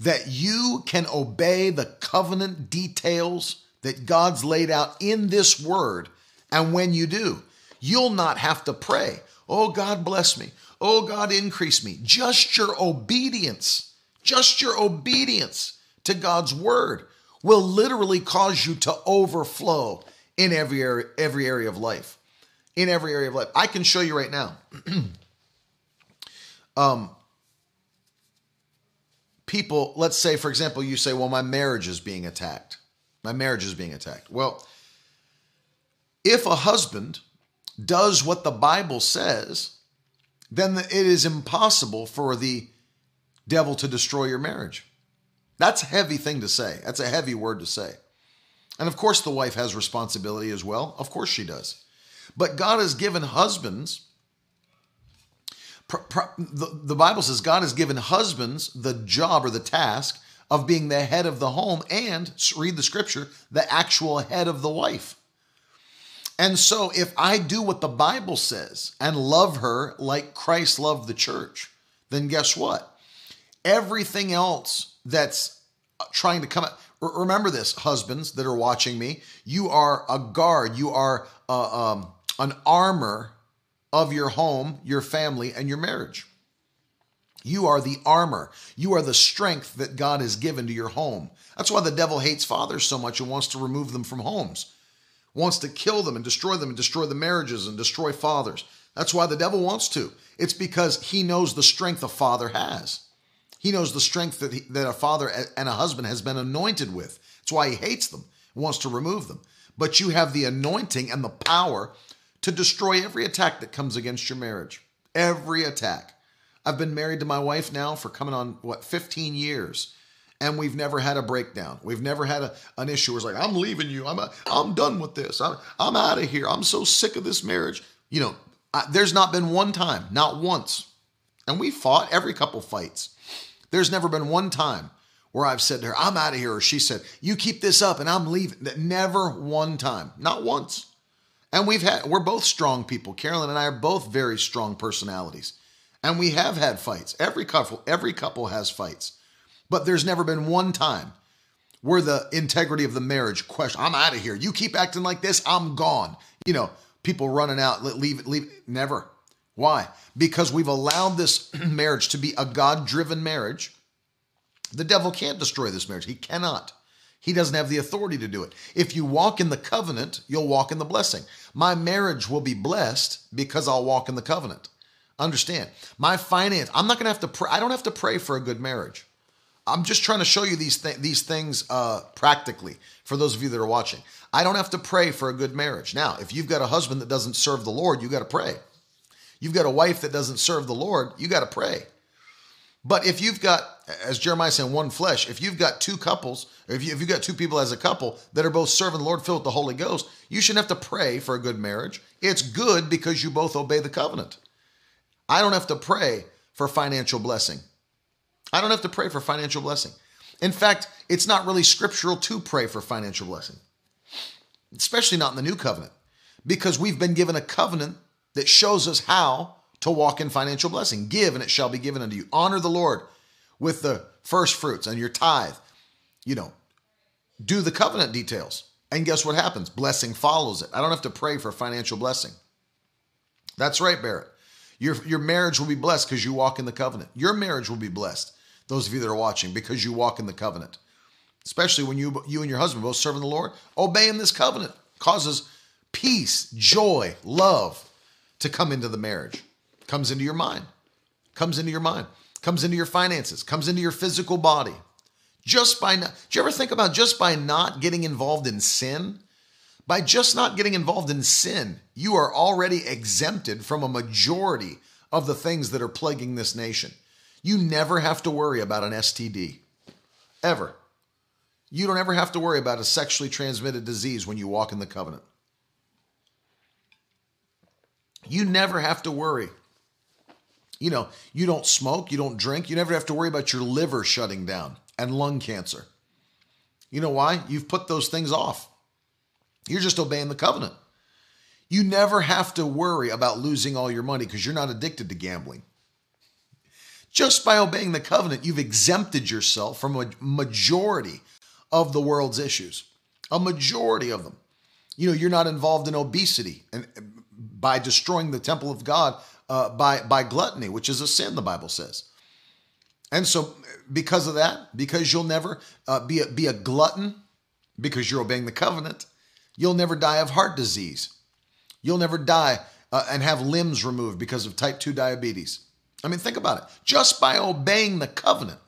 that you can obey the covenant details that God's laid out in this word. And when you do, you'll not have to pray, Oh, God bless me. Oh, God increase me. Just your obedience, just your obedience to God's word will literally cause you to overflow in every area, every area of life. In every area of life. I can show you right now. um, people, let's say, for example, you say, well, my marriage is being attacked. My marriage is being attacked. Well, if a husband does what the Bible says, then it is impossible for the devil to destroy your marriage. That's a heavy thing to say. That's a heavy word to say. And of course, the wife has responsibility as well. Of course, she does. But God has given husbands, the Bible says God has given husbands the job or the task of being the head of the home and, read the scripture, the actual head of the wife. And so, if I do what the Bible says and love her like Christ loved the church, then guess what? Everything else that's trying to come out, remember this, husbands that are watching me. You are a guard. You are uh, um, an armor of your home, your family, and your marriage. You are the armor. You are the strength that God has given to your home. That's why the devil hates fathers so much and wants to remove them from homes, wants to kill them and destroy them and destroy the marriages and destroy fathers. That's why the devil wants to. It's because he knows the strength a father has. He knows the strength that, he, that a father and a husband has been anointed with. That's why he hates them, wants to remove them. But you have the anointing and the power to destroy every attack that comes against your marriage. Every attack. I've been married to my wife now for coming on, what, 15 years. And we've never had a breakdown. We've never had a, an issue where it's like, I'm leaving you. I'm, a, I'm done with this. I'm, I'm out of here. I'm so sick of this marriage. You know, I, there's not been one time, not once. And we fought. Every couple fights. There's never been one time where I've said to her, I'm out of here, or she said, You keep this up and I'm leaving. Never one time, not once. And we've had, we're both strong people. Carolyn and I are both very strong personalities. And we have had fights. Every couple, every couple has fights. But there's never been one time where the integrity of the marriage question, I'm out of here. You keep acting like this, I'm gone. You know, people running out, leave leave. Never. Why? Because we've allowed this marriage to be a God driven marriage. The devil can't destroy this marriage. He cannot. He doesn't have the authority to do it. If you walk in the covenant, you'll walk in the blessing. My marriage will be blessed because I'll walk in the covenant. Understand? My finance, I'm not going to have to pray. I don't have to pray for a good marriage. I'm just trying to show you these th- these things uh, practically for those of you that are watching. I don't have to pray for a good marriage. Now, if you've got a husband that doesn't serve the Lord, you got to pray. You've got a wife that doesn't serve the Lord, you got to pray. But if you've got, as Jeremiah said, one flesh, if you've got two couples, if, you, if you've got two people as a couple that are both serving the Lord filled with the Holy Ghost, you shouldn't have to pray for a good marriage. It's good because you both obey the covenant. I don't have to pray for financial blessing. I don't have to pray for financial blessing. In fact, it's not really scriptural to pray for financial blessing, especially not in the new covenant, because we've been given a covenant that shows us how to walk in financial blessing. Give and it shall be given unto you. Honor the Lord with the first fruits and your tithe. You know, do the covenant details. And guess what happens? Blessing follows it. I don't have to pray for financial blessing. That's right, Barrett. Your, your marriage will be blessed because you walk in the covenant. Your marriage will be blessed, those of you that are watching, because you walk in the covenant. especially when you you and your husband both serving the Lord, obeying this covenant causes peace, joy, love to come into the marriage. Comes into your mind. Comes into your mind. Comes into your finances. Comes into your physical body. Just by not, do you ever think about just by not getting involved in sin? By just not getting involved in sin, you are already exempted from a majority of the things that are plaguing this nation. You never have to worry about an STD. Ever. You don't ever have to worry about a sexually transmitted disease when you walk in the covenant. You never have to worry. You know, you don't smoke, you don't drink, you never have to worry about your liver shutting down and lung cancer. You know why? You've put those things off. You're just obeying the covenant. You never have to worry about losing all your money because you're not addicted to gambling. Just by obeying the covenant, you've exempted yourself from a majority of the world's issues. A majority of them. You know, you're not involved in obesity and uh, by destroying the temple of God uh, by by gluttony, which is a sin, the Bible says. And so, because of that, because you'll never uh, be a, be a glutton, because you're obeying the covenant, you'll never die of heart disease. You'll never die uh, and have limbs removed because of type two diabetes. I mean, think about it. Just by obeying the covenant,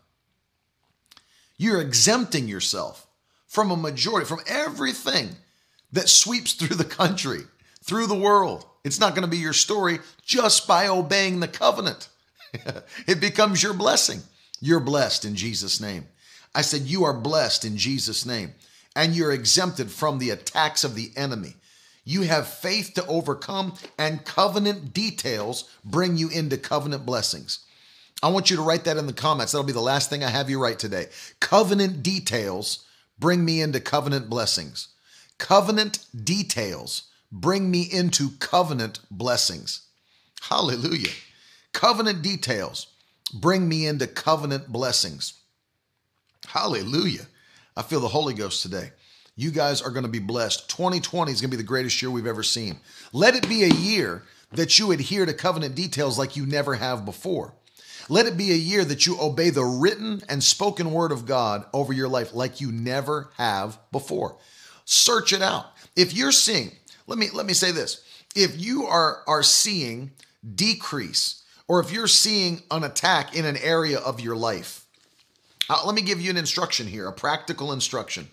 you're exempting yourself from a majority, from everything that sweeps through the country, through the world. It's not going to be your story just by obeying the covenant. it becomes your blessing. You're blessed in Jesus' name. I said, You are blessed in Jesus' name, and you're exempted from the attacks of the enemy. You have faith to overcome, and covenant details bring you into covenant blessings. I want you to write that in the comments. That'll be the last thing I have you write today. Covenant details bring me into covenant blessings. Covenant details bring me into covenant blessings. Hallelujah. Covenant details bring me into covenant blessings. Hallelujah. I feel the Holy Ghost today. You guys are going to be blessed. 2020 is going to be the greatest year we've ever seen. Let it be a year that you adhere to covenant details like you never have before. Let it be a year that you obey the written and spoken word of God over your life like you never have before. Search it out. If you're seeing, let me let me say this. If you are are seeing decrease or if you're seeing an attack in an area of your life, uh, let me give you an instruction here, a practical instruction.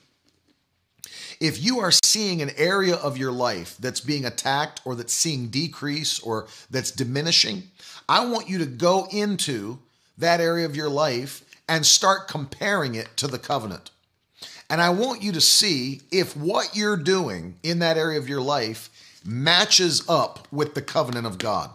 If you are seeing an area of your life that's being attacked or that's seeing decrease or that's diminishing, I want you to go into that area of your life and start comparing it to the covenant. And I want you to see if what you're doing in that area of your life matches up with the covenant of God.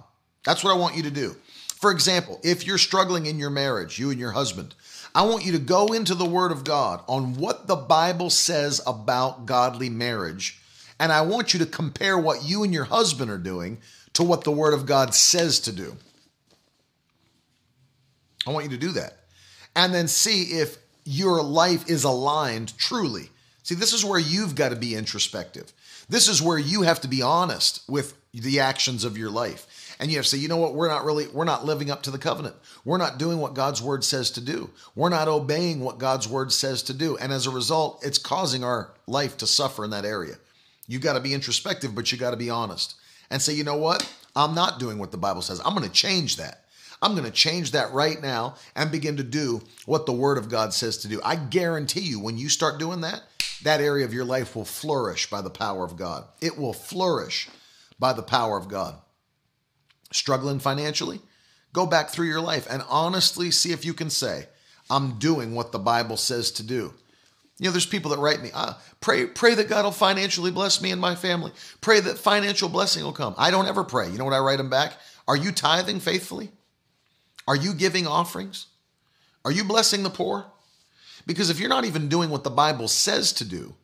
That's what I want you to do. For example, if you're struggling in your marriage, you and your husband, I want you to go into the Word of God on what the Bible says about godly marriage. And I want you to compare what you and your husband are doing to what the Word of God says to do. I want you to do that. And then see if your life is aligned truly. See, this is where you've got to be introspective. This is where you have to be honest with the actions of your life. And you have to say, you know what, we're not really, we're not living up to the covenant. We're not doing what God's word says to do. We're not obeying what God's word says to do. And as a result, it's causing our life to suffer in that area. You've got to be introspective, but you got to be honest and say, you know what, I'm not doing what the Bible says. I'm going to change that. I'm going to change that right now and begin to do what the Word of God says to do. I guarantee you, when you start doing that, that area of your life will flourish by the power of God. It will flourish by the power of God. Struggling financially? Go back through your life and honestly see if you can say, I'm doing what the Bible says to do. You know, there's people that write me, ah, pray, pray that God will financially bless me and my family. Pray that financial blessing will come. I don't ever pray. You know what I write them back? Are you tithing faithfully? Are you giving offerings? Are you blessing the poor? Because if you're not even doing what the Bible says to do,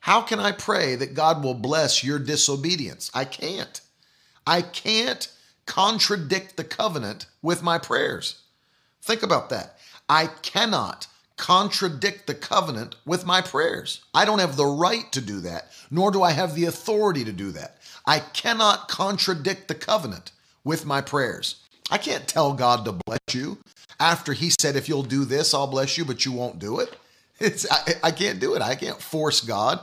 how can I pray that God will bless your disobedience? I can't. I can't contradict the covenant with my prayers. Think about that. I cannot contradict the covenant with my prayers. I don't have the right to do that, nor do I have the authority to do that. I cannot contradict the covenant with my prayers. I can't tell God to bless you after He said, if you'll do this, I'll bless you, but you won't do it. It's I, I can't do it. I can't force God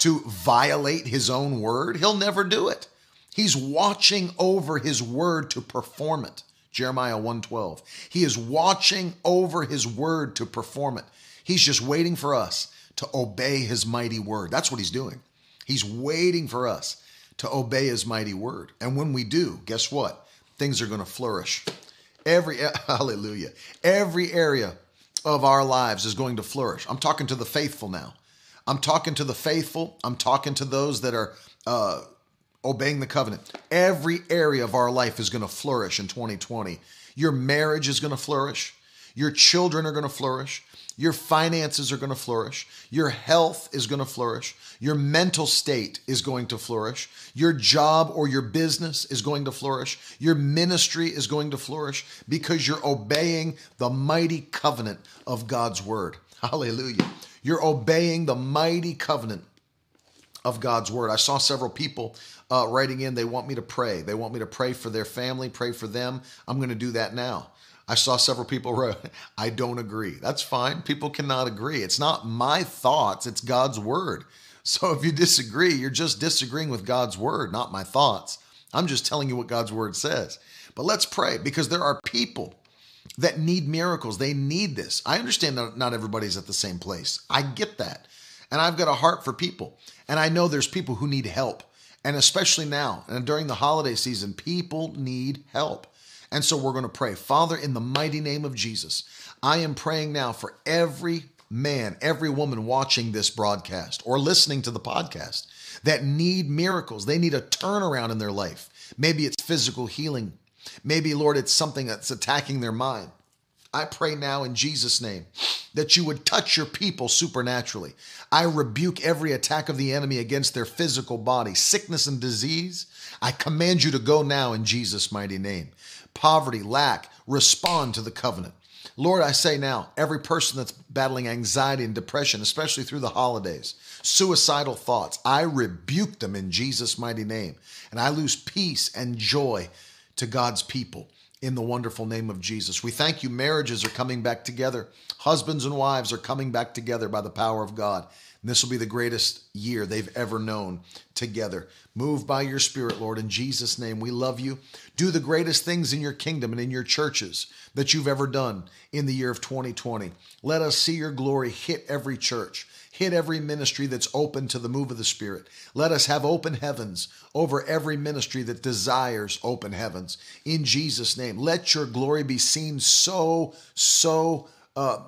to violate his own word. He'll never do it. He's watching over his word to perform it. Jeremiah 112. He is watching over his word to perform it. He's just waiting for us to obey his mighty word. That's what he's doing. He's waiting for us to obey his mighty word. And when we do, guess what? Things are going to flourish. Every hallelujah. Every area of our lives is going to flourish. I'm talking to the faithful now. I'm talking to the faithful. I'm talking to those that are uh, obeying the covenant. Every area of our life is going to flourish in 2020. Your marriage is going to flourish. Your children are going to flourish. Your finances are going to flourish. Your health is going to flourish. Your mental state is going to flourish. Your job or your business is going to flourish. Your ministry is going to flourish because you're obeying the mighty covenant of God's word. Hallelujah. You're obeying the mighty covenant of God's word. I saw several people uh, writing in, they want me to pray. They want me to pray for their family, pray for them. I'm going to do that now. I saw several people wrote, I don't agree. That's fine. People cannot agree. It's not my thoughts, it's God's word. So if you disagree, you're just disagreeing with God's word, not my thoughts. I'm just telling you what God's word says. But let's pray because there are people that need miracles. They need this. I understand that not everybody's at the same place. I get that. And I've got a heart for people. And I know there's people who need help. And especially now and during the holiday season, people need help. And so we're going to pray. Father, in the mighty name of Jesus, I am praying now for every man, every woman watching this broadcast or listening to the podcast that need miracles. They need a turnaround in their life. Maybe it's physical healing. Maybe, Lord, it's something that's attacking their mind. I pray now in Jesus' name that you would touch your people supernaturally. I rebuke every attack of the enemy against their physical body, sickness and disease. I command you to go now in Jesus' mighty name. Poverty, lack, respond to the covenant. Lord, I say now, every person that's battling anxiety and depression, especially through the holidays, suicidal thoughts, I rebuke them in Jesus' mighty name. And I lose peace and joy to God's people in the wonderful name of Jesus. We thank you. Marriages are coming back together. Husbands and wives are coming back together by the power of God. And this will be the greatest year they've ever known together. Move by your Spirit, Lord. In Jesus' name, we love you. Do the greatest things in your kingdom and in your churches that you've ever done in the year of 2020. Let us see your glory hit every church hit every ministry that's open to the move of the Spirit. Let us have open heavens over every ministry that desires open heavens. In Jesus' name, let your glory be seen so, so, uh,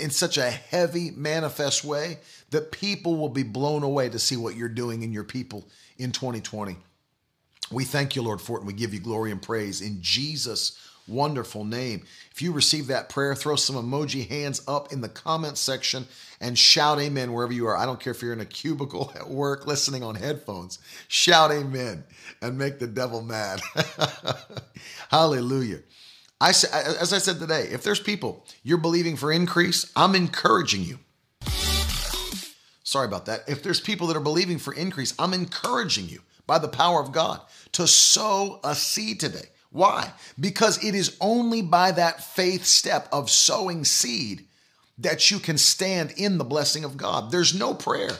in such a heavy, manifest way that people will be blown away to see what you're doing in your people in 2020. We thank you, Lord, for it, and we give you glory and praise in Jesus' wonderful name. If you receive that prayer, throw some emoji hands up in the comment section and shout amen wherever you are. I don't care if you're in a cubicle at work listening on headphones. Shout amen and make the devil mad. Hallelujah. I as I said today, if there's people you're believing for increase, I'm encouraging you. Sorry about that. If there's people that are believing for increase, I'm encouraging you by the power of God to sow a seed today. Why? Because it is only by that faith step of sowing seed that you can stand in the blessing of God. There's no prayer.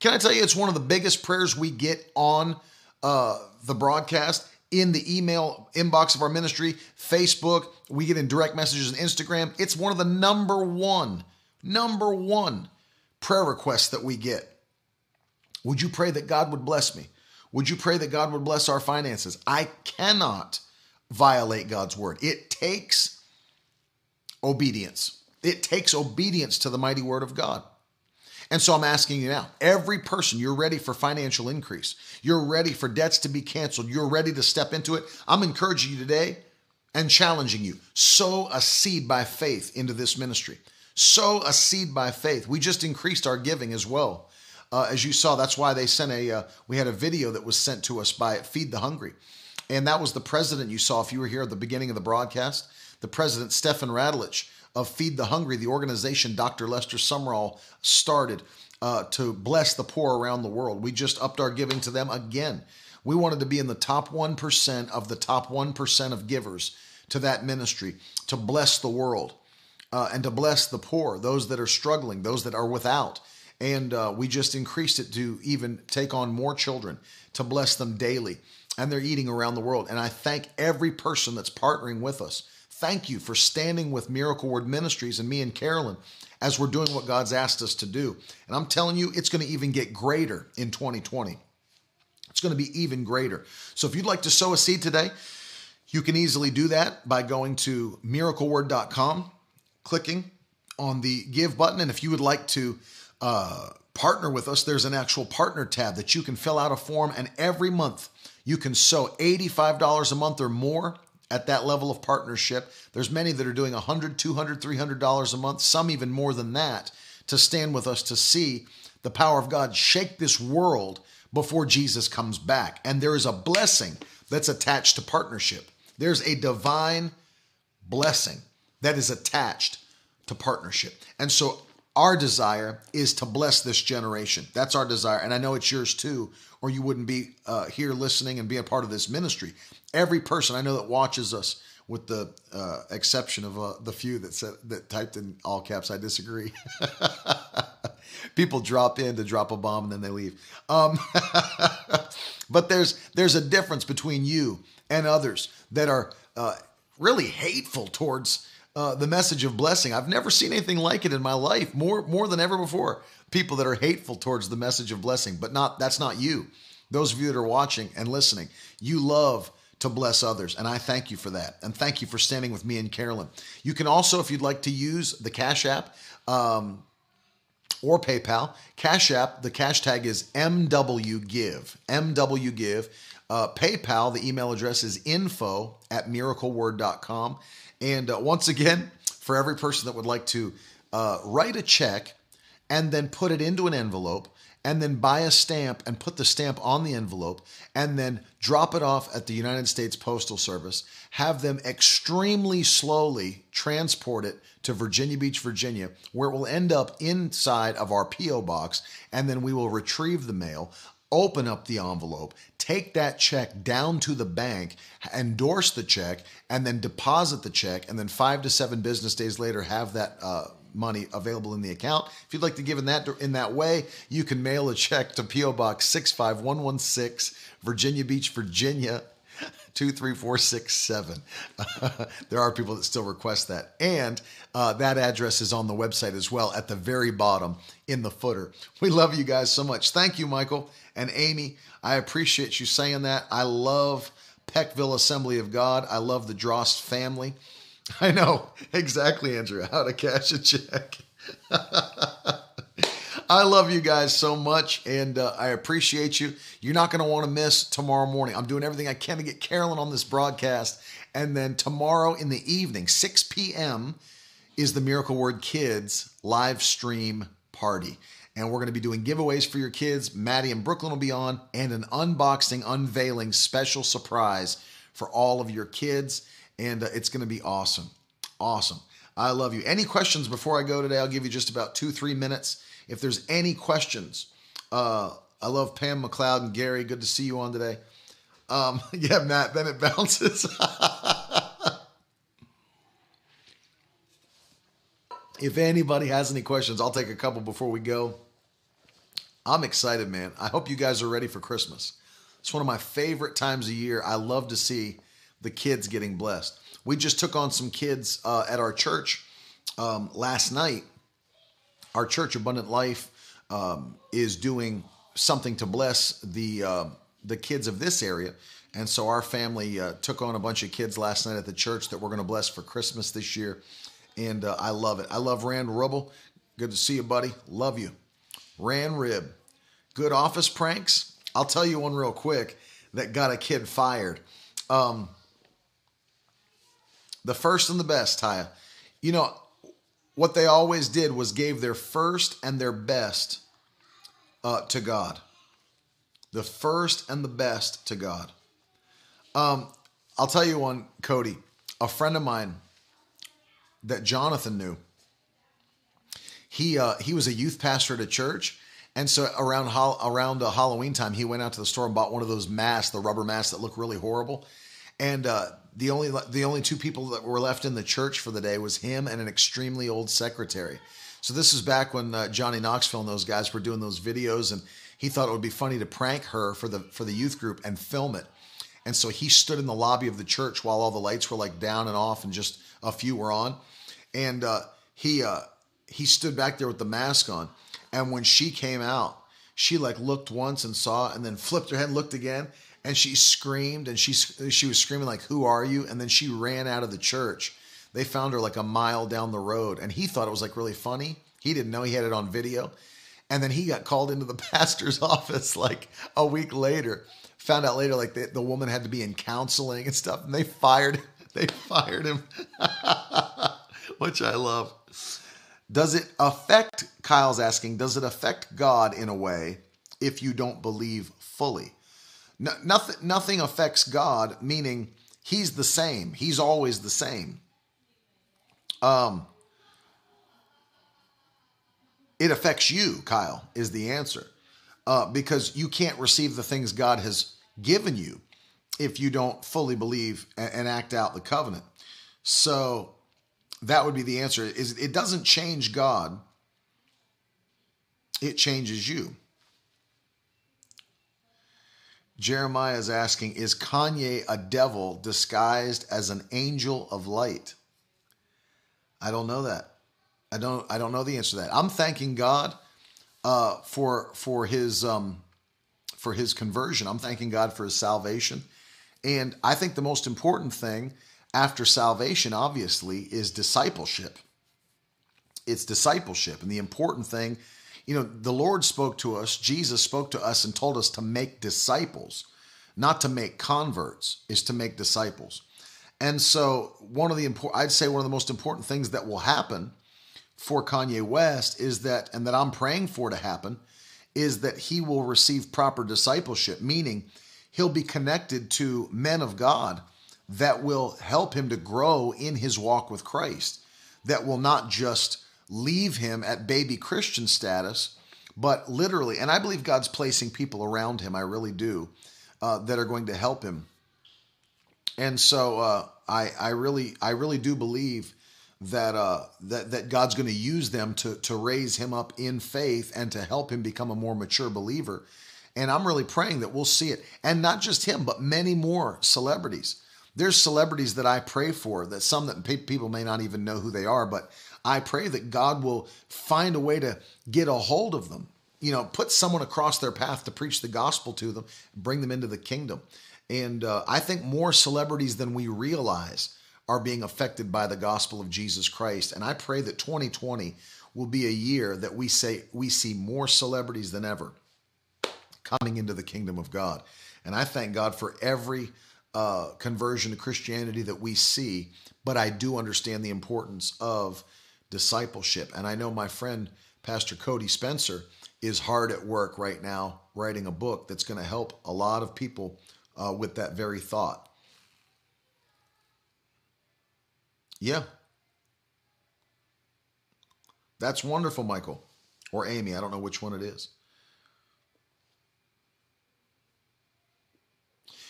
Can I tell you, it's one of the biggest prayers we get on uh, the broadcast, in the email inbox of our ministry, Facebook. We get in direct messages on Instagram. It's one of the number one, number one prayer requests that we get. Would you pray that God would bless me? Would you pray that God would bless our finances? I cannot violate God's word. It takes obedience. It takes obedience to the mighty word of God. And so I'm asking you now, every person, you're ready for financial increase. You're ready for debts to be canceled. You're ready to step into it. I'm encouraging you today and challenging you. Sow a seed by faith into this ministry. Sow a seed by faith. We just increased our giving as well. Uh, as you saw, that's why they sent a, uh, we had a video that was sent to us by Feed the Hungry. And that was the president you saw if you were here at the beginning of the broadcast, the president, Stefan Radulich of Feed the Hungry, the organization Dr. Lester Sumrall started uh, to bless the poor around the world. We just upped our giving to them again. We wanted to be in the top 1% of the top 1% of givers to that ministry to bless the world. Uh, and to bless the poor, those that are struggling, those that are without. And uh, we just increased it to even take on more children to bless them daily. And they're eating around the world. And I thank every person that's partnering with us. Thank you for standing with Miracle Word Ministries and me and Carolyn as we're doing what God's asked us to do. And I'm telling you, it's going to even get greater in 2020. It's going to be even greater. So if you'd like to sow a seed today, you can easily do that by going to miracleword.com, clicking on the give button. And if you would like to uh, partner with us, there's an actual partner tab that you can fill out a form, and every month you can sow $85 a month or more at that level of partnership. There's many that are doing $100, $200, $300 a month, some even more than that, to stand with us to see the power of God shake this world before Jesus comes back. And there is a blessing that's attached to partnership. There's a divine blessing that is attached to partnership. And so our desire is to bless this generation. That's our desire. And I know it's yours too, or you wouldn't be uh, here listening and be a part of this ministry. Every person I know that watches us, with the uh, exception of uh, the few that said that typed in all caps, I disagree. People drop in to drop a bomb and then they leave. Um, but there's there's a difference between you and others that are uh, really hateful towards uh, the message of blessing. I've never seen anything like it in my life, more more than ever before. People that are hateful towards the message of blessing, but not that's not you. Those of you that are watching and listening, you love to bless others, and I thank you for that, and thank you for standing with me and Carolyn. You can also, if you'd like to use the Cash App. Um, or PayPal. Cash App, the cash tag is MWGive. MWGive. Uh, PayPal, the email address is info at miracleword.com. And uh, once again, for every person that would like to uh, write a check and then put it into an envelope and then buy a stamp and put the stamp on the envelope and then drop it off at the United States Postal Service, have them extremely slowly transport it to Virginia Beach, Virginia, where it will end up inside of our P.O. box, and then we will retrieve the mail. Open up the envelope, take that check down to the bank, endorse the check, and then deposit the check. And then five to seven business days later, have that uh, money available in the account. If you'd like to give in that in that way, you can mail a check to PO Box 65116, Virginia Beach, Virginia 23467. there are people that still request that. And uh, that address is on the website as well at the very bottom in the footer. We love you guys so much. Thank you, Michael and Amy. I appreciate you saying that. I love Peckville Assembly of God. I love the Drost family. I know exactly, Andrew, how to cash a check. I love you guys so much and uh, I appreciate you. You're not going to want to miss tomorrow morning. I'm doing everything I can to get Carolyn on this broadcast. And then tomorrow in the evening, 6 p.m., is the Miracle Word Kids live stream party. And we're going to be doing giveaways for your kids. Maddie and Brooklyn will be on, and an unboxing, unveiling special surprise for all of your kids and uh, it's going to be awesome. Awesome. I love you. Any questions before I go today? I'll give you just about two, three minutes. If there's any questions, uh, I love Pam McLeod and Gary. Good to see you on today. Um, yeah, Matt, then it bounces. if anybody has any questions, I'll take a couple before we go. I'm excited, man. I hope you guys are ready for Christmas. It's one of my favorite times of year. I love to see the kids getting blessed. We just took on some kids uh, at our church um, last night. Our church, Abundant Life, um, is doing something to bless the uh, the kids of this area, and so our family uh, took on a bunch of kids last night at the church that we're going to bless for Christmas this year, and uh, I love it. I love Rand Rubble. Good to see you, buddy. Love you, Rand Rib. Good office pranks. I'll tell you one real quick that got a kid fired. Um, the first and the best, Taya. You know, what they always did was gave their first and their best uh, to God. The first and the best to God. Um, I'll tell you one, Cody. A friend of mine that Jonathan knew. He uh, he was a youth pastor at a church, and so around around uh, Halloween time, he went out to the store and bought one of those masks, the rubber masks that look really horrible and uh, the only the only two people that were left in the church for the day was him and an extremely old secretary. So this is back when uh, Johnny Knoxville and those guys were doing those videos, and he thought it would be funny to prank her for the for the youth group and film it. And so he stood in the lobby of the church while all the lights were like down and off, and just a few were on. And uh, he uh, he stood back there with the mask on. And when she came out, she like looked once and saw, and then flipped her head, and looked again, and she screamed, and she she was screaming like, "Who are you?" And then she ran out of the church. They found her like a mile down the road, and he thought it was like really funny. He didn't know he had it on video. And then he got called into the pastor's office like a week later. Found out later like the, the woman had to be in counseling and stuff, and they fired they fired him, which I love. Does it affect Kyle's asking? Does it affect God in a way if you don't believe fully? No, nothing nothing affects God, meaning He's the same. He's always the same. Um, it affects you, Kyle, is the answer. Uh, because you can't receive the things God has given you if you don't fully believe and, and act out the covenant. So that would be the answer. Is it doesn't change God, it changes you. Jeremiah is asking, is Kanye a devil disguised as an angel of light? I don't know that. I don't I don't know the answer to that. I'm thanking God uh, for for his um, for his conversion. I'm thanking God for his salvation. And I think the most important thing after salvation, obviously, is discipleship. It's discipleship. And the important thing, you know, the Lord spoke to us, Jesus spoke to us and told us to make disciples, not to make converts, is to make disciples. And so, one of the important, I'd say one of the most important things that will happen for Kanye West is that, and that I'm praying for to happen, is that he will receive proper discipleship, meaning he'll be connected to men of God that will help him to grow in his walk with Christ, that will not just leave him at baby Christian status, but literally, and I believe God's placing people around him, I really do, uh, that are going to help him. And so uh, I, I really, I really do believe that uh, that that God's going to use them to to raise him up in faith and to help him become a more mature believer. And I'm really praying that we'll see it, and not just him, but many more celebrities. There's celebrities that I pray for that some that people may not even know who they are, but I pray that God will find a way to get a hold of them. You know, put someone across their path to preach the gospel to them, bring them into the kingdom. And uh, I think more celebrities than we realize are being affected by the gospel of Jesus Christ. And I pray that 2020 will be a year that we say we see more celebrities than ever coming into the kingdom of God. And I thank God for every uh, conversion to Christianity that we see, but I do understand the importance of discipleship. And I know my friend, Pastor Cody Spencer, is hard at work right now writing a book that's going to help a lot of people uh, with that very thought. Yeah. That's wonderful, Michael. Or Amy. I don't know which one it is.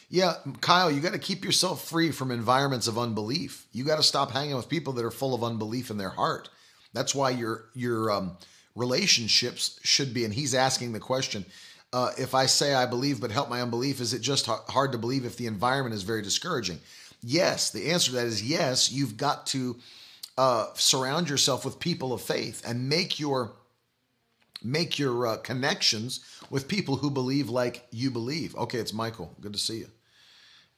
Yeah, Kyle, you got to keep yourself free from environments of unbelief. You got to stop hanging with people that are full of unbelief in their heart. That's why your your um, relationships should be. And he's asking the question: uh, If I say I believe but help my unbelief, is it just hard to believe if the environment is very discouraging? Yes, the answer to that is yes. You've got to uh, surround yourself with people of faith and make your make your uh, connections with people who believe like you believe. Okay, it's Michael. Good to see you.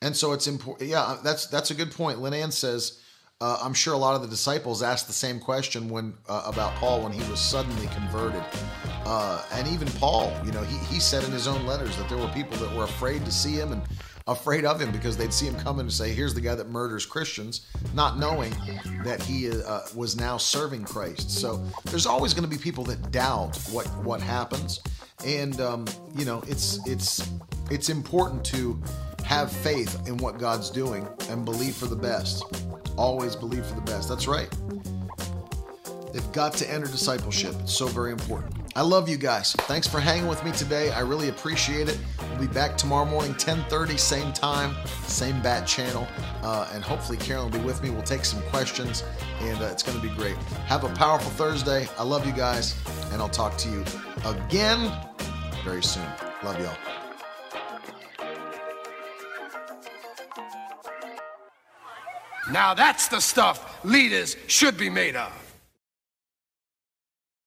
And so it's important. Yeah, that's that's a good point. Lynn Ann says, uh, I'm sure a lot of the disciples asked the same question when uh, about Paul when he was suddenly converted. Uh, and even Paul, you know, he, he said in his own letters that there were people that were afraid to see him and afraid of him because they'd see him coming and say, "Here's the guy that murders Christians," not knowing that he uh, was now serving Christ. So there's always going to be people that doubt what what happens, and um, you know it's it's it's important to have faith in what God's doing and believe for the best. Always believe for the best. That's right. They've got to enter discipleship. It's so very important. I love you guys. Thanks for hanging with me today. I really appreciate it. We'll be back tomorrow morning, 10:30, same time, same bat channel, uh, and hopefully Carolyn will be with me. We'll take some questions, and uh, it's going to be great. Have a powerful Thursday. I love you guys, and I'll talk to you again very soon. Love y'all. Now that's the stuff leaders should be made of.